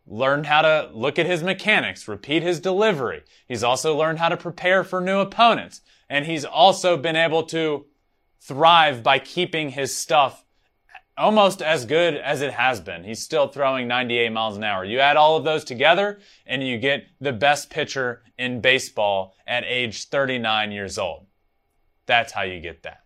Learned how to look at his mechanics, repeat his delivery. He's also learned how to prepare for new opponents. And he's also been able to thrive by keeping his stuff almost as good as it has been. He's still throwing 98 miles an hour. You add all of those together and you get the best pitcher in baseball at age 39 years old. That's how you get that.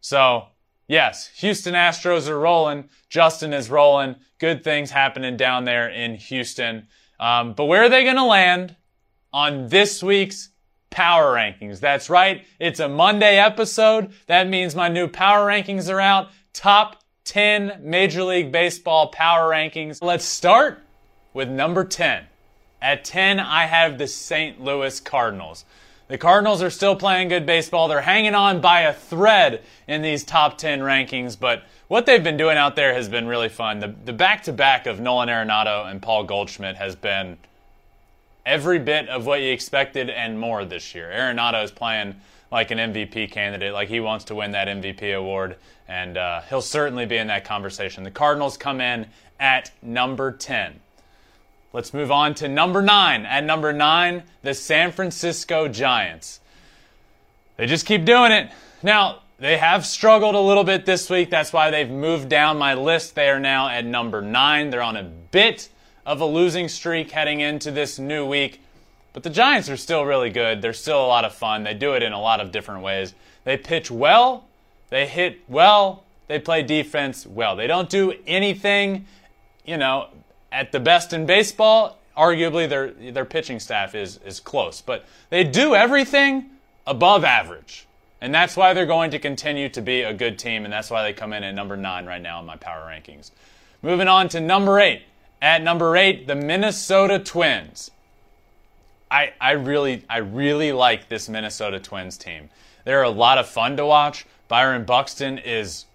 So, yes, Houston Astros are rolling. Justin is rolling. Good things happening down there in Houston. Um, but where are they going to land on this week's power rankings? That's right. It's a Monday episode. That means my new power rankings are out. Top 10 Major League Baseball power rankings. Let's start with number 10. At 10, I have the St. Louis Cardinals. The Cardinals are still playing good baseball. They're hanging on by a thread in these top 10 rankings, but what they've been doing out there has been really fun. The, the back-to-back of Nolan Arenado and Paul Goldschmidt has been every bit of what you expected and more this year. Arenado is playing like an MVP candidate, like he wants to win that MVP award, and uh, he'll certainly be in that conversation. The Cardinals come in at number 10. Let's move on to number 9. At number 9, the San Francisco Giants. They just keep doing it. Now, they have struggled a little bit this week. That's why they've moved down my list. They are now at number 9. They're on a bit of a losing streak heading into this new week. But the Giants are still really good. They're still a lot of fun. They do it in a lot of different ways. They pitch well, they hit well, they play defense well. They don't do anything, you know, at the best in baseball. Arguably, their their pitching staff is is close, but they do everything above average, and that's why they're going to continue to be a good team, and that's why they come in at number nine right now in my power rankings. Moving on to number eight. At number eight, the Minnesota Twins. I, I really I really like this Minnesota Twins team. They're a lot of fun to watch. Byron Buxton is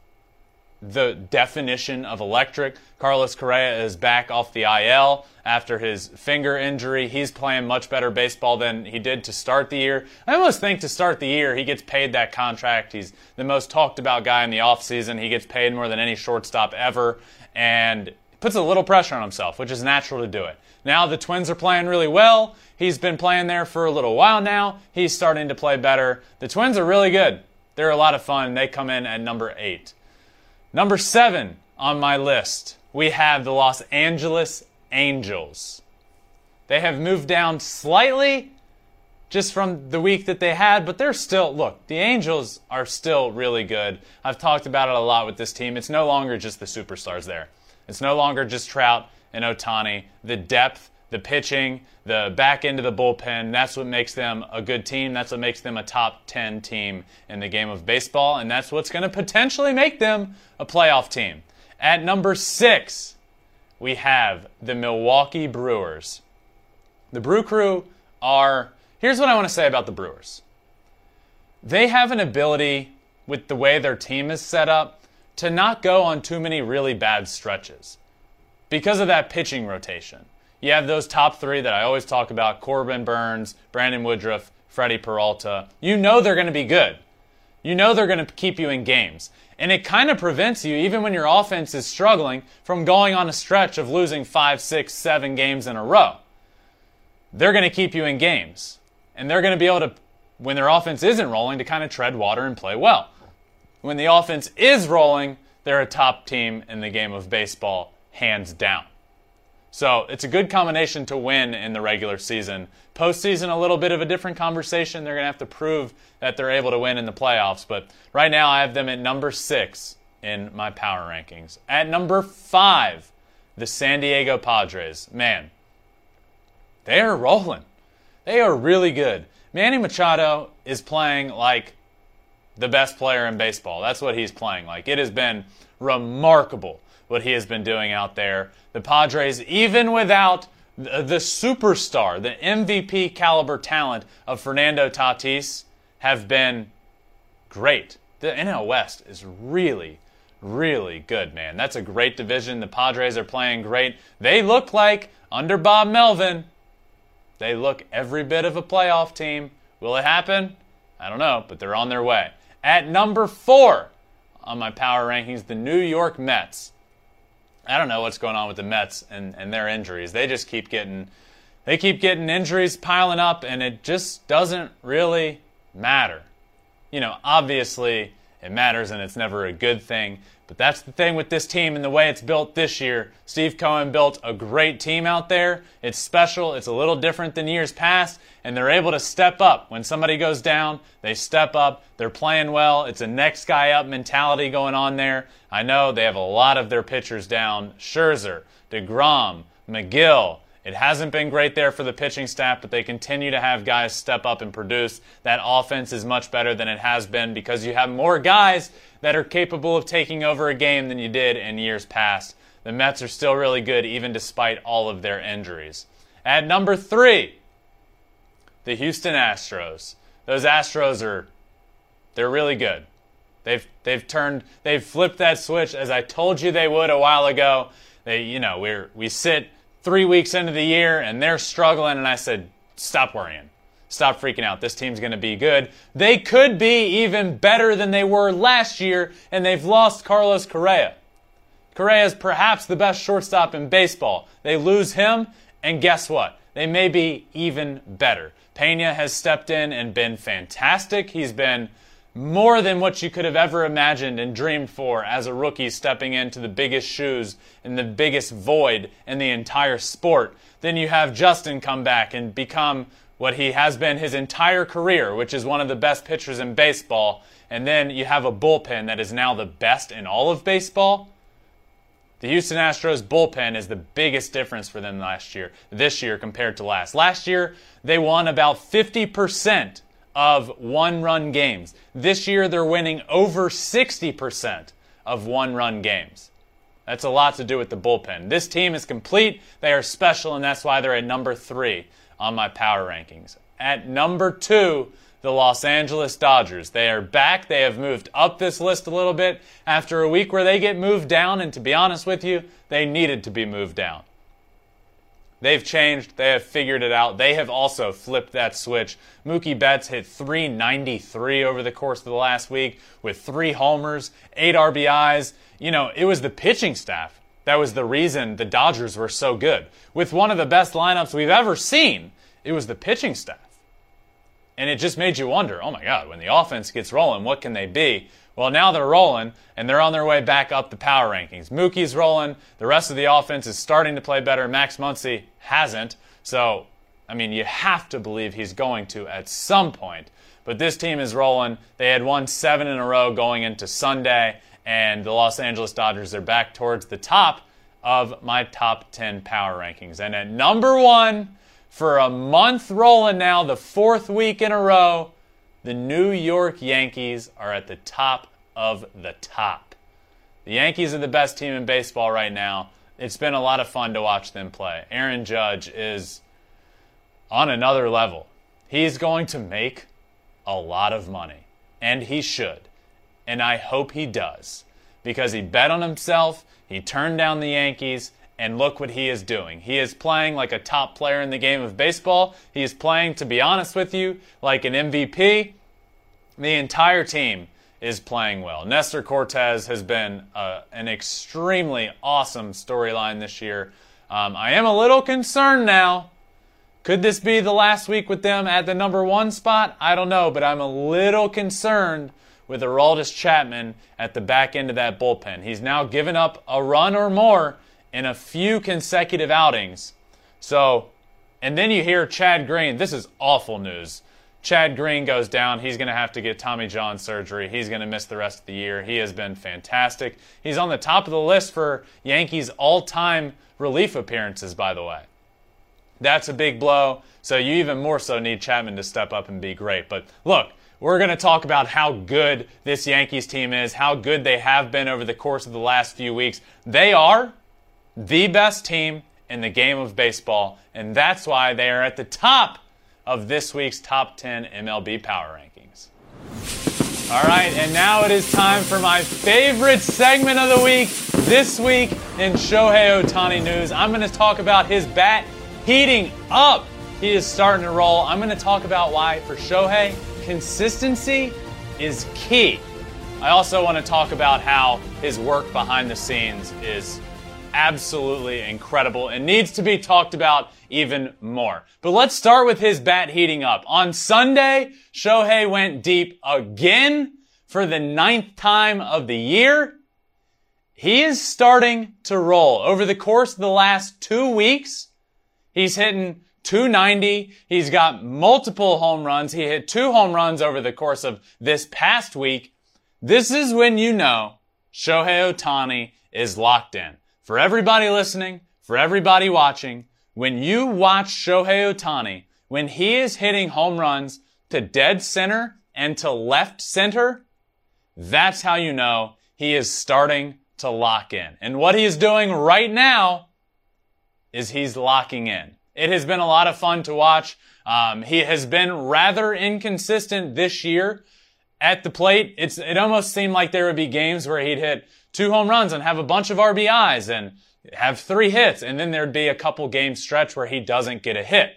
the definition of electric. Carlos Correa is back off the IL after his finger injury. He's playing much better baseball than he did to start the year. I almost think to start the year, he gets paid that contract. He's the most talked about guy in the offseason. He gets paid more than any shortstop ever and puts a little pressure on himself, which is natural to do it. Now the Twins are playing really well. He's been playing there for a little while now. He's starting to play better. The Twins are really good. They're a lot of fun. They come in at number eight. Number seven on my list, we have the Los Angeles Angels. They have moved down slightly just from the week that they had, but they're still, look, the Angels are still really good. I've talked about it a lot with this team. It's no longer just the superstars there. It's no longer just Trout and Ohtani. The depth the pitching, the back end of the bullpen. That's what makes them a good team. That's what makes them a top 10 team in the game of baseball. And that's what's going to potentially make them a playoff team. At number six, we have the Milwaukee Brewers. The Brew Crew are. Here's what I want to say about the Brewers they have an ability with the way their team is set up to not go on too many really bad stretches because of that pitching rotation. You have those top three that I always talk about Corbin Burnes, Brandon Woodruff, Freddie Peralta. You know they're going to be good. You know they're going to keep you in games. And it kind of prevents you, even when your offense is struggling, from going on a stretch of losing five, six, seven games in a row. They're going to keep you in games. And they're going to be able to when their offense isn't rolling to kind of tread water and play well. When the offense is rolling, they're a top team in the game of baseball, hands down. So it's a good combination to win in the regular season. Postseason, a little bit of a different conversation. They're going to have to prove that they're able to win in the playoffs. But right now, I have them at number six in my power rankings. At number five, the San Diego Padres. Man, they are rolling. They are really good. Manny Machado is playing like the best player in baseball. That's what he's playing like. It has been remarkable what he has been doing out there. The Padres, even without the superstar, the MVP caliber talent of Fernando Tatis, have been great. The NL West is really, really good, man. That's a great division. The Padres are playing great. They look like, under Bob Melvin, they look every bit of a playoff team. Will it happen? I don't know, but they're on their way. At number four on my power rankings, the New York Mets. I don't know what's going on with the Mets and, and their injuries. They just keep getting they keep getting injuries piling up and it just doesn't really matter. You know, obviously it matters and it's never a good thing, but that's the thing with this team and the way it's built this year. Steve Cohen built a great team out there. It's special, it's a little different than years past, and they're able to step up. When somebody goes down, they step up. They're playing well. It's a next guy up mentality going on there. I know they have a lot of their pitchers down Scherzer, DeGrom, Megill. It hasn't been great there for the pitching staff, but they continue to have guys step up and produce. That offense is much better than it has been because you have more guys that are capable of taking over a game than you did in years past. The Mets are still really good, even despite all of their injuries. At number three, the Houston Astros. Those Astros are, they're really good. They've they've turned they've flipped that switch as I told you they would a while ago. They you know we're we sit three weeks into the year and they're struggling, and I said stop worrying. Stop freaking out. This team's going to be good. They could be even better than they were last year, and they've lost Carlos Correa. Correa is perhaps the best shortstop in baseball. They lose him, and guess what? They may be even better. Pena has stepped in and been fantastic. He's been more than what you could have ever imagined and dreamed for as a rookie stepping into the biggest shoes in the biggest void in the entire sport. Then you have Justin come back and become what he has been his entire career, which is one of the best pitchers in baseball, and then you have a bullpen that is now the best in all of baseball. The Houston Astros bullpen is the biggest difference for them last year, this year compared to last. Last year, they won about 50% of one run games. This year, they're winning over 60% of one run games. That's a lot to do with the bullpen. This team is complete, they are special, and that's why they're at number three on my power rankings. At number two, the Los Angeles Dodgers. They are back. They have moved up this list a little bit after a week where they get moved down, and to be honest with you, they needed to be moved down. They've changed. They have figured it out. They have also flipped that switch. Mookie Betts hit 393 over the course of the last week with three homers, eight RBIs. You know, it was the pitching staff that was the reason the Dodgers were so good. With one of the best lineups we've ever seen, it was the pitching staff. And it just made you wonder, oh my God, when the offense gets rolling, what can they be? Well, now they're rolling, and they're on their way back up the power rankings. Mookie's rolling. The rest of the offense is starting to play better. Max Muncy hasn't. So, I mean, you have to believe he's going to at some point. But this team is rolling. They had won seven in a row going into Sunday and the Los Angeles Dodgers are back towards the top of my top 10 power rankings. And at number one, for a month rolling now, the fourth week in a row, the New York Yankees are at the top of the top. The Yankees are the best team in baseball right now. It's been a lot of fun to watch them play. Aaron Judge is on another level. He's going to make a lot of money, and he should. And I hope he does because he bet on himself, he turned down the Yankees, and look what he is doing. He is playing like a top player in the game of baseball. He is playing, to be honest with you, like an MVP. The entire team is playing well. Nestor Cortes has been uh, an extremely awesome storyline this year. Um, I am a little concerned now. Could this be the last week with them at the number one spot? I don't know, but I'm a little concerned with Aroldis Chapman at the back end of that bullpen. He's now given up a run or more in a few consecutive outings. So, and then you hear Chad Green. This is awful news. Chad Green goes down. He's going to have to get Tommy John surgery. He's going to miss the rest of the year. He has been fantastic. He's on the top of the list for Yankees all time relief appearances, by the way. That's a big blow. So you even more so need Chapman to step up and be great. But look, we're going to talk about how good this Yankees team is, how good they have been over the course of the last few weeks. They are the best team in the game of baseball, and that's why they are at the top of this week's top 10 MLB power rankings. All right, and now it is time for my favorite segment of the week. This week in Shohei Ohtani news, I'm going to talk about his bat heating up. He is starting to roll. I'm going to talk about why, for Shohei, consistency is key. I also want to talk about how his work behind the scenes is absolutely incredible and needs to be talked about even more. But let's start with his bat heating up. On Sunday, Shohei went deep again for the ninth time of the year. He is starting to roll. Over the course of the last two weeks, he's hitting 290. He's got multiple home runs. He hit two home runs over the course of this past week. This is when you know Shohei Ohtani is locked in. For everybody listening, for everybody watching, when you watch Shohei Ohtani, when he is hitting home runs to dead center and to left center, that's how you know he is starting to lock in. And what he is doing right now is he's locking in. It has been a lot of fun to watch. Um, he has been rather inconsistent this year at the plate. It's, it almost seemed like there would be games where he'd hit two home runs and have a bunch of RBIs and have three hits, and then there'd be a couple game stretch where he doesn't get a hit.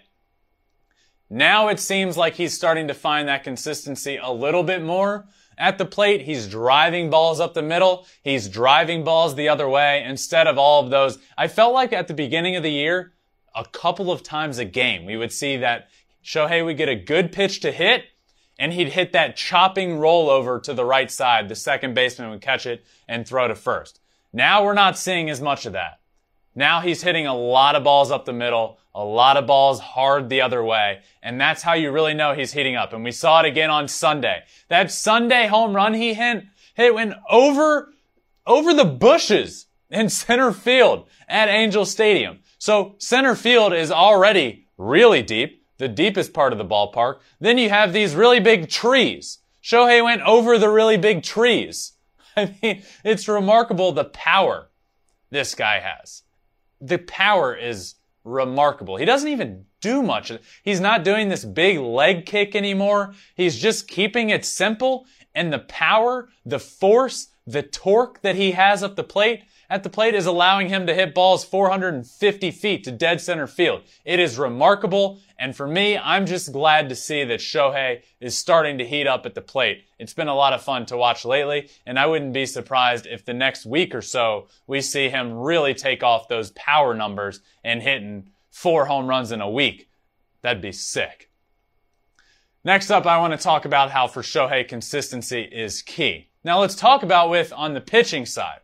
Now it seems like he's starting to find that consistency a little bit more at the plate. He's driving balls up the middle. He's driving balls the other way instead of all of those. I felt like at the beginning of the year, a couple of times a game, we would see that Shohei would get a good pitch to hit and he'd hit that chopping rollover to the right side. The second baseman would catch it and throw to first. Now we're not seeing as much of that. Now he's hitting a lot of balls up the middle, a lot of balls hard the other way, and that's how you really know he's heating up. And we saw it again on Sunday. That Sunday home run he hit, hit went over, over the bushes in center field at Angel Stadium. So center field is already really deep the deepest part of the ballpark. Then you have these really big trees. Shohei went over the really big trees. I mean, it's remarkable the power this guy has. The power is remarkable. He doesn't even do much. He's not doing this big leg kick anymore. He's just keeping it simple and the power, the force, the torque that he has up the plate at the plate is allowing him to hit balls 450 feet to dead center field. It is remarkable. And for me, I'm just glad to see that Shohei is starting to heat up at the plate. It's been a lot of fun to watch lately, and I wouldn't be surprised if the next week or so we see him really take off those power numbers and hitting four home runs in a week. That'd be sick. Next up, I want to talk about how for Shohei consistency is key. Now let's talk about with on the pitching side.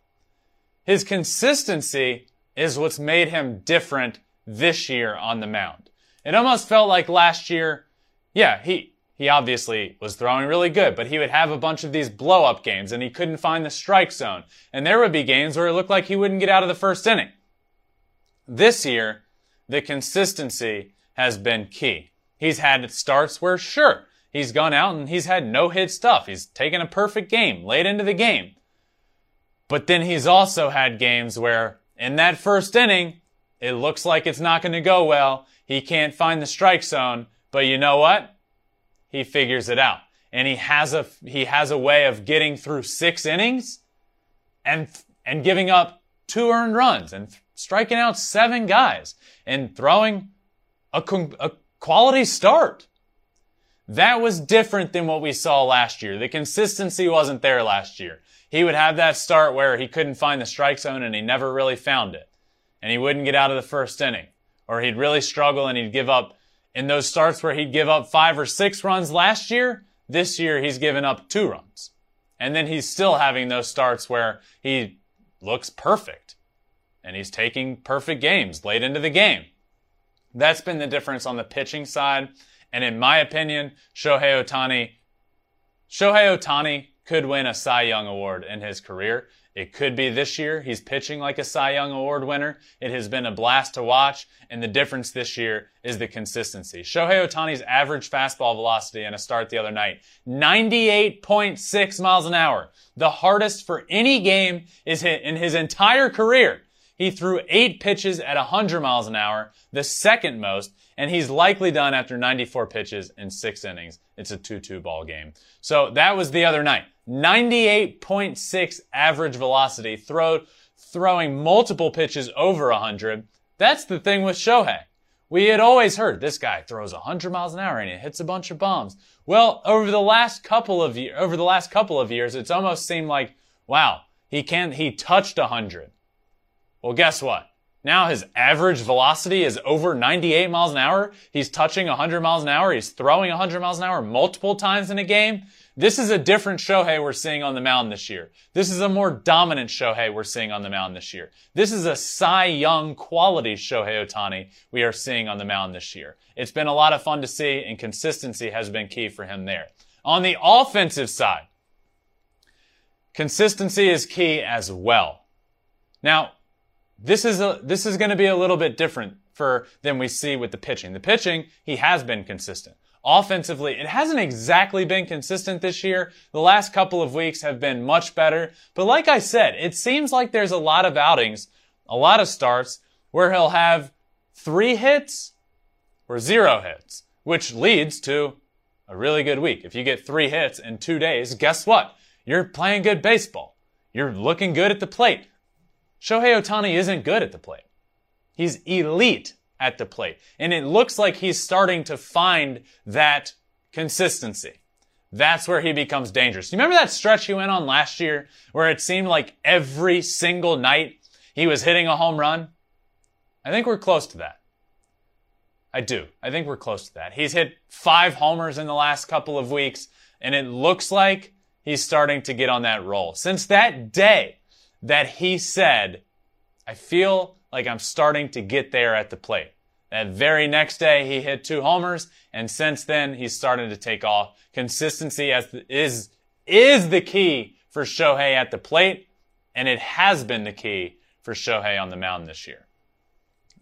His consistency is what's made him different this year on the mound. It almost felt like last year, yeah, he, he obviously was throwing really good, but he would have a bunch of these blow up games and he couldn't find the strike zone. And there would be games where it looked like he wouldn't get out of the first inning. This year, the consistency has been key. He's had starts where, sure, he's gone out and he's had no hit stuff. He's taken a perfect game late into the game. But then he's also had games where in that first inning, it looks like it's not going to go well. He can't find the strike zone, but you know what? He figures it out. And he has a, he has a way of getting through six innings and, and giving up two earned runs and striking out seven guys and throwing a, a quality start. That was different than what we saw last year. The consistency wasn't there last year. He would have that start where he couldn't find the strike zone and he never really found it. And he wouldn't get out of the first inning. Or he'd really struggle and he'd give up in those starts where he'd give up five or six runs last year. This year he's given up two runs. And then he's still having those starts where he looks perfect and he's taking perfect games late into the game. That's been the difference on the pitching side. And in my opinion, Shohei Ohtani, Shohei Ohtani could win a Cy Young Award in his career. It could be this year. He's pitching like a Cy Young Award winner. It has been a blast to watch. And the difference this year is the consistency. Shohei Ohtani's average fastball velocity in a start the other night, 98.6 miles an hour. The hardest for any game is hit in his entire career. He threw eight pitches at 100 miles an hour, the second most, and he's likely done after 94 pitches in six innings. It's a 2-2 ball game. So that was the other night. 98.6 average velocity, throw, throwing multiple pitches over 100. That's the thing with Shohei. We had always heard this guy throws 100 miles an hour and he hits a bunch of bombs. Well, over the last couple of over the last couple of years, it's almost seemed like, wow, he can't—he touched 100. Well, guess what? Now his average velocity is over 98 miles an hour. He's touching 100 miles an hour. He's throwing 100 miles an hour multiple times in a game. This is a different Shohei we're seeing on the mound this year. This is a more dominant Shohei we're seeing on the mound this year. This is a Cy Young quality Shohei Ohtani we are seeing on the mound this year. It's been a lot of fun to see and consistency has been key for him there. On the offensive side, consistency is key as well. Now, this is a, this is going to be a little bit different for than we see with the pitching. The pitching, he has been consistent. Offensively, it hasn't exactly been consistent this year. The last couple of weeks have been much better. But like I said, it seems like there's a lot of outings, a lot of starts where he'll have three hits or zero hits, which leads to a really good week. If you get three hits in two days, guess what? You're playing good baseball. You're looking good at the plate. Shohei Ohtani isn't good at the plate. He's elite at the plate. And it looks like he's starting to find that consistency. That's where he becomes dangerous. You remember that stretch he went on last year where it seemed like every single night he was hitting a home run? I think we're close to that. I do. I think we're close to that. He's hit five homers in the last couple of weeks, and it looks like he's starting to get on that roll. Since that day, that he said, I feel like I'm starting to get there at the plate. That very next day, he hit two homers, and since then, he's started to take off. Consistency is, is the key for Shohei at the plate, and it has been the key for Shohei on the mound this year.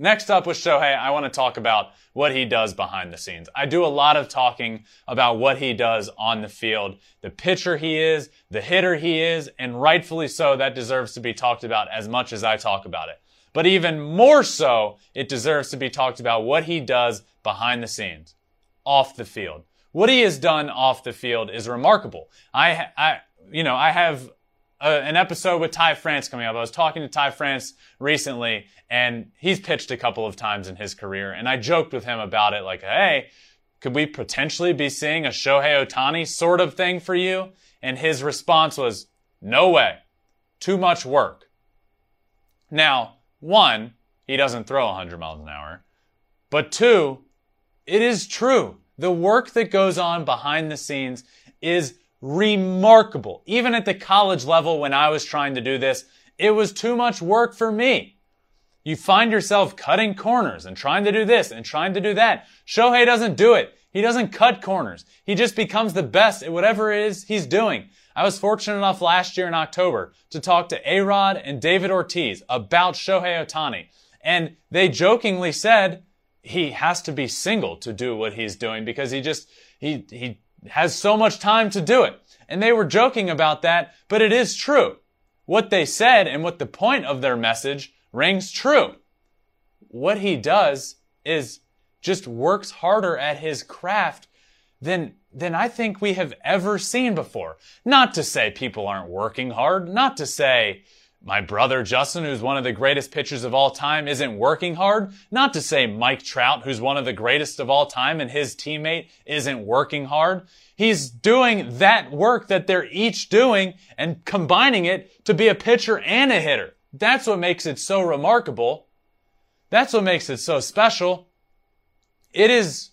Next up with Shohei, I want to talk about what he does behind the scenes. I do a lot of talking about what he does on the field, the pitcher he is, the hitter he is, and rightfully so, that deserves to be talked about as much as I talk about it. But even more so, it deserves to be talked about what he does behind the scenes, off the field. What he has done off the field is remarkable. I, I, you know, I have a, an episode with Ty France coming up. I was talking to Ty France recently, and he's pitched a couple of times in his career, and I joked with him about it, like, hey, could we potentially be seeing a Shohei Ohtani sort of thing for you? And his response was, no way. Too much work. Now, one, he doesn't throw 100 miles an hour. But two, it is true. The work that goes on behind the scenes is remarkable. Even at the college level when I was trying to do this, it was too much work for me. You find yourself cutting corners and trying to do this and trying to do that. Shohei doesn't do it. He doesn't cut corners. He just becomes the best at whatever it is he's doing. I was fortunate enough last year in October to talk to A-Rod and David Ortiz about Shohei Ohtani. And they jokingly said he has to be single to do what he's doing because he just, he, he has so much time to do it. And they were joking about that, but it is true. What they said and what the point of their message rings true. What he does is just works harder at his craft than than I think we have ever seen before. Not to say people aren't working hard, not to say my brother Justin, who's one of the greatest pitchers of all time, isn't working hard. Not to say Mike Trout, who's one of the greatest of all time, and his teammate isn't working hard. He's doing that work that they're each doing and combining it to be a pitcher and a hitter. That's what makes it so remarkable. That's what makes it so special. It is,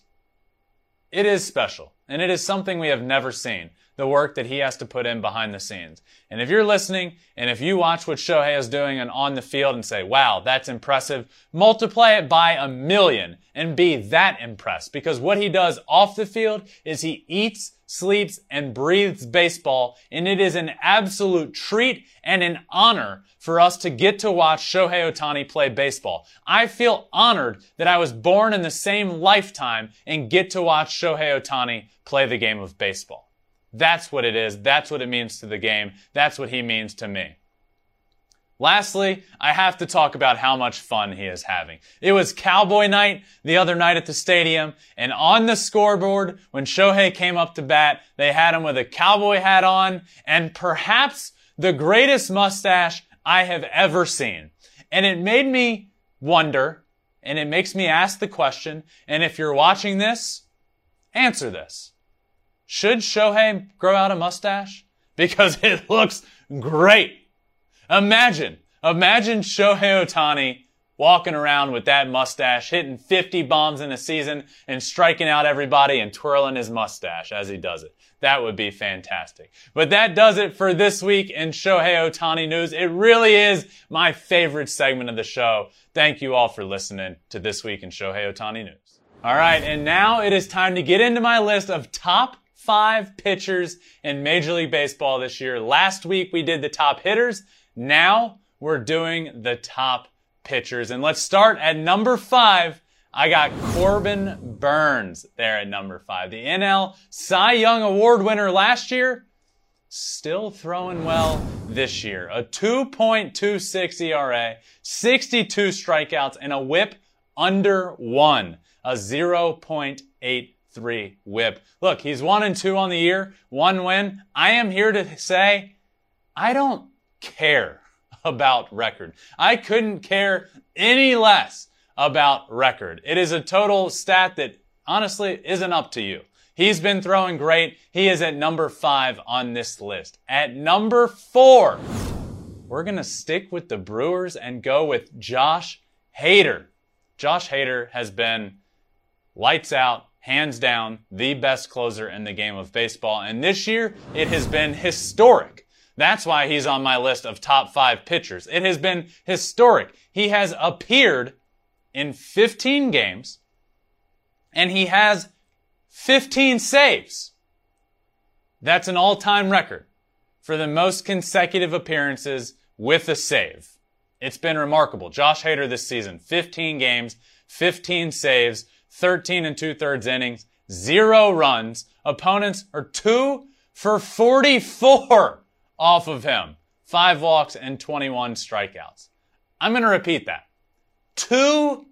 it is special. And it is something we have never seen the work that he has to put in behind the scenes. And if you're listening and if you watch what Shohei is doing and on the field and say, wow, that's impressive, multiply it by a million and be that impressed because what he does off the field is he eats, sleeps, and breathes baseball. And it is an absolute treat and an honor for us to get to watch Shohei Ohtani play baseball. I feel honored that I was born in the same lifetime and get to watch Shohei Ohtani play the game of baseball. That's what it is. That's what it means to the game. That's what he means to me. Lastly, I have to talk about how much fun he is having. It was Cowboy night the other night at the stadium, and on the scoreboard, when Shohei came up to bat, they had him with a cowboy hat on, and perhaps the greatest mustache I have ever seen. And it made me wonder, and it makes me ask the question, and if you're watching this, answer this. Should Shohei grow out a mustache? Because it looks great. Imagine, imagine Shohei Ohtani walking around with that mustache, hitting 50 bombs in a season and striking out everybody and twirling his mustache as he does it. That would be fantastic. But that does it for this week in Shohei Ohtani news. It really is my favorite segment of the show. Thank you all for listening to This Week in Shohei Ohtani news. All right, and now it is time to get into my list of top five pitchers in Major League Baseball this year. Last week we did the top hitters. Now we're doing the top pitchers. And let's start at number five. I got Corbin Burnes there at number five. The NL Cy Young Award winner last year, still throwing well this year. A 2.26 ERA, 62 strikeouts, and a whip under one, a 0.83 whip. Look, he's one and two on the year, one win. I am here to say I don't care about record. I couldn't care any less about record. It is a total stat that honestly isn't up to you. He's been throwing great. He is at number five on this list. At number four, we're going to stick with the Brewers and go with Josh Hader. Josh Hader has been lights out hands down the best closer in the game of baseball. And this year, it has been historic. That's why he's on my list of top five pitchers. It has been historic. He has appeared in 15 games and he has 15 saves. That's an all-time record for the most consecutive appearances with a save. It's been remarkable. Josh Hader this season, 15 games, 15 saves, 13 and two thirds innings, zero runs. Opponents are two for 44 off of him. Five walks and 21 strikeouts. I'm going to repeat that. Two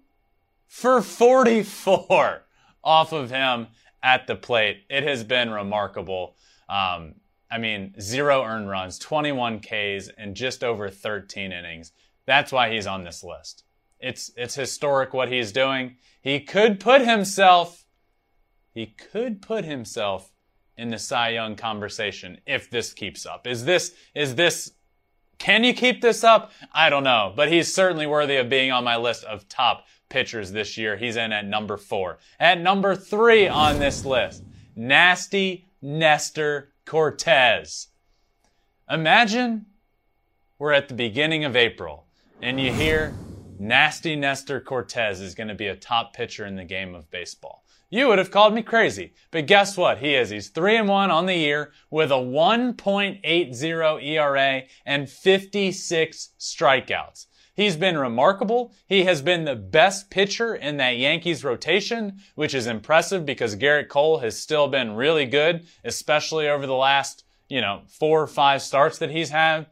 for 44 off of him at the plate. It has been remarkable. Um, I mean, zero earned runs, 21 Ks, and just over 13 innings. That's why he's on this list. It's it's historic what he's doing. He could put himself he could put himself in the Cy Young conversation if this keeps up. Is this is this can you keep this up? I don't know, but he's certainly worthy of being on my list of top pitchers this year. He's in at number 4. At number 3 on this list, Nasty Nestor Cortes. Imagine we're at the beginning of April and you hear Nasty Nestor Cortes is going to be a top pitcher in the game of baseball. You would have called me crazy, but guess what? He is. He's 3 and 1 on the year with a 1.80 ERA and 56 strikeouts. He's been remarkable. He has been the best pitcher in that Yankees rotation, which is impressive because Gerrit Cole has still been really good, especially over the last, you know, four or five starts that he's had.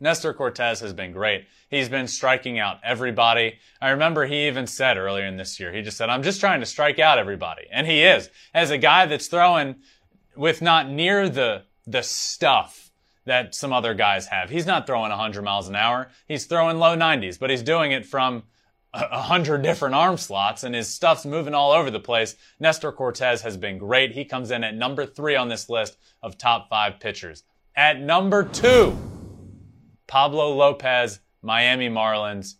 Nestor Cortes has been great. He's been striking out everybody. I remember he even said earlier in this year, he just said, I'm just trying to strike out everybody. And he is. As a guy that's throwing with not near the, the stuff that some other guys have. He's not throwing 100 miles an hour. He's throwing low 90s, but he's doing it from a hundred different arm slots and his stuff's moving all over the place. Nestor Cortes has been great. He comes in at number three on this list of top five pitchers. At number two, Pablo Lopez, Miami Marlins.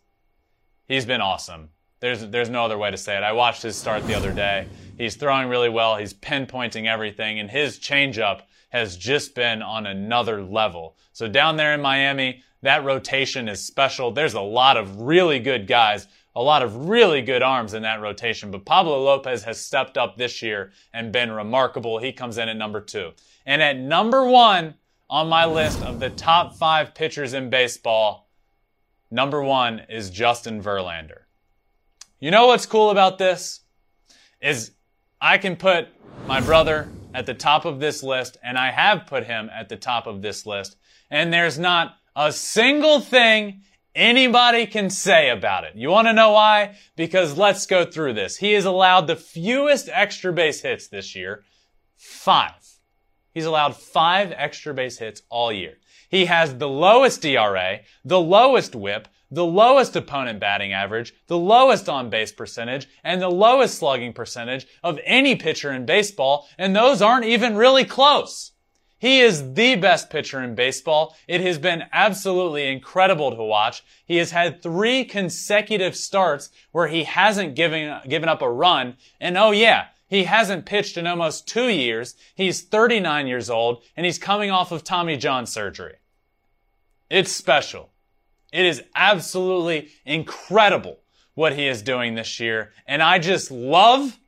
He's been awesome. There's, there's no other way to say it. I watched his start the other day. He's throwing really well. He's pinpointing everything and his changeup has just been on another level. So down there in Miami, that rotation is special. There's a lot of really good guys, a lot of really good arms in that rotation, but Pablo Lopez has stepped up this year and been remarkable. He comes in at number two. And at number one on my list of the top five pitchers in baseball, number one is Justin Verlander. You know what's cool about this? Is I can put my brother at the top of this list, and I have put him at the top of this list, and there's not a single thing anybody can say about it. You want to know why? Because let's go through this. He has allowed the fewest extra base hits this year. Five. He's allowed five extra base hits all year. He has the lowest DRA, the lowest whip, the lowest opponent batting average, the lowest on base percentage, and the lowest slugging percentage of any pitcher in baseball, and those aren't even really close. He is the best pitcher in baseball. It has been absolutely incredible to watch. He has had three consecutive starts where he hasn't given, given up a run. And oh yeah, he hasn't pitched in almost two years. He's 39 years old and he's coming off of Tommy John surgery. It's special. It is absolutely incredible what he is doing this year. And I just love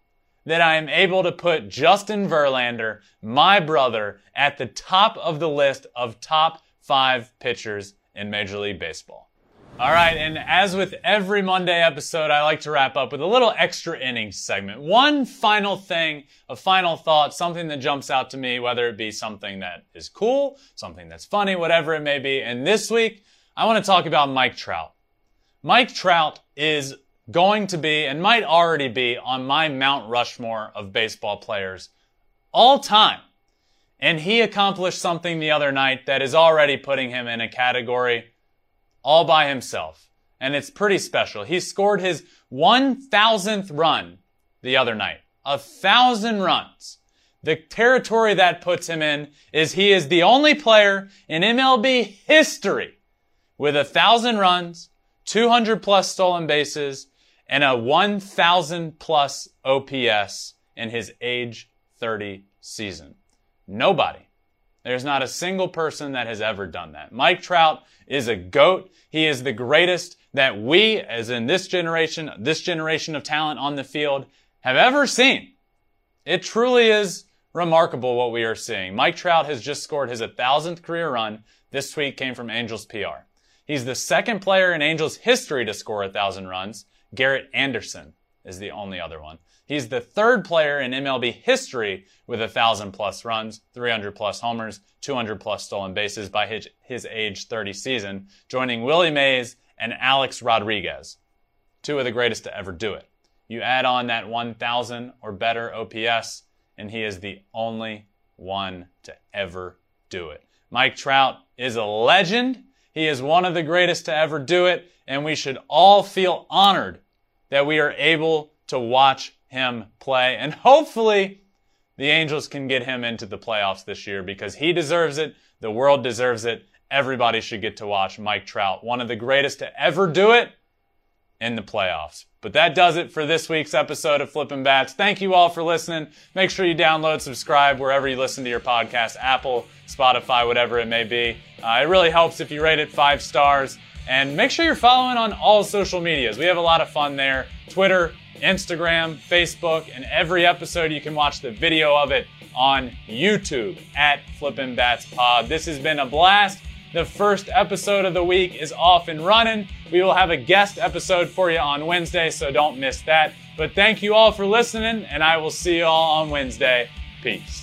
that I am able to put Justin Verlander, my brother, at the top of the list of top five pitchers in Major League Baseball. All right, and as with every Monday episode, I like to wrap up with a little extra innings segment. One final thing, a final thought, something that jumps out to me, whether it be something that is cool, something that's funny, whatever it may be. And this week, I want to talk about Mike Trout. Mike Trout is going to be and might already be on my Mount Rushmore of baseball players all time. And he accomplished something the other night that is already putting him in a category all by himself. And it's pretty special. He scored his 1000th run the other night. A thousand runs. The territory that puts him in is he is the only player in MLB history with a thousand runs, 200 plus stolen bases, and a 1,000 plus OPS in his age 30 season. Nobody. There's not a single person that has ever done that. Mike Trout is a GOAT. He is the greatest that we, as in this generation, this generation of talent on the field, have ever seen. It truly is remarkable what we are seeing. Mike Trout has just scored his 1,000th career run. This tweet came from Angels PR. He's the second player in Angels history to score 1,000 runs. Garrett Anderson is the only other one. He's the third player in MLB history with a thousand plus runs, 300 plus homers, 200 plus stolen bases by his, his age 30 season, joining Willie Mays and Alex Rodriguez, two of the greatest to ever do it. You add on that 1,000 or better OPS, and he is the only one to ever do it. Mike Trout is a legend. He is one of the greatest to ever do it, and we should all feel honored that we are able to watch him play. And hopefully, the Angels can get him into the playoffs this year because he deserves it. The world deserves it. Everybody should get to watch Mike Trout, one of the greatest to ever do it in the playoffs. But that does it for this week's episode of Flippin' Bats. Thank you all for listening. Make sure you download, subscribe wherever you listen to your podcast, Apple, Spotify, whatever it may be. Uh, it really helps if you rate it five stars. And make sure you're following on all social medias. We have a lot of fun there Twitter, Instagram, Facebook, and every episode you can watch the video of it on YouTube at Flippin' Bats Pod. This has been a blast. The first episode of the week is off and running. We will have a guest episode for you on Wednesday, so don't miss that. But thank you all for listening, and I will see you all on Wednesday. Peace.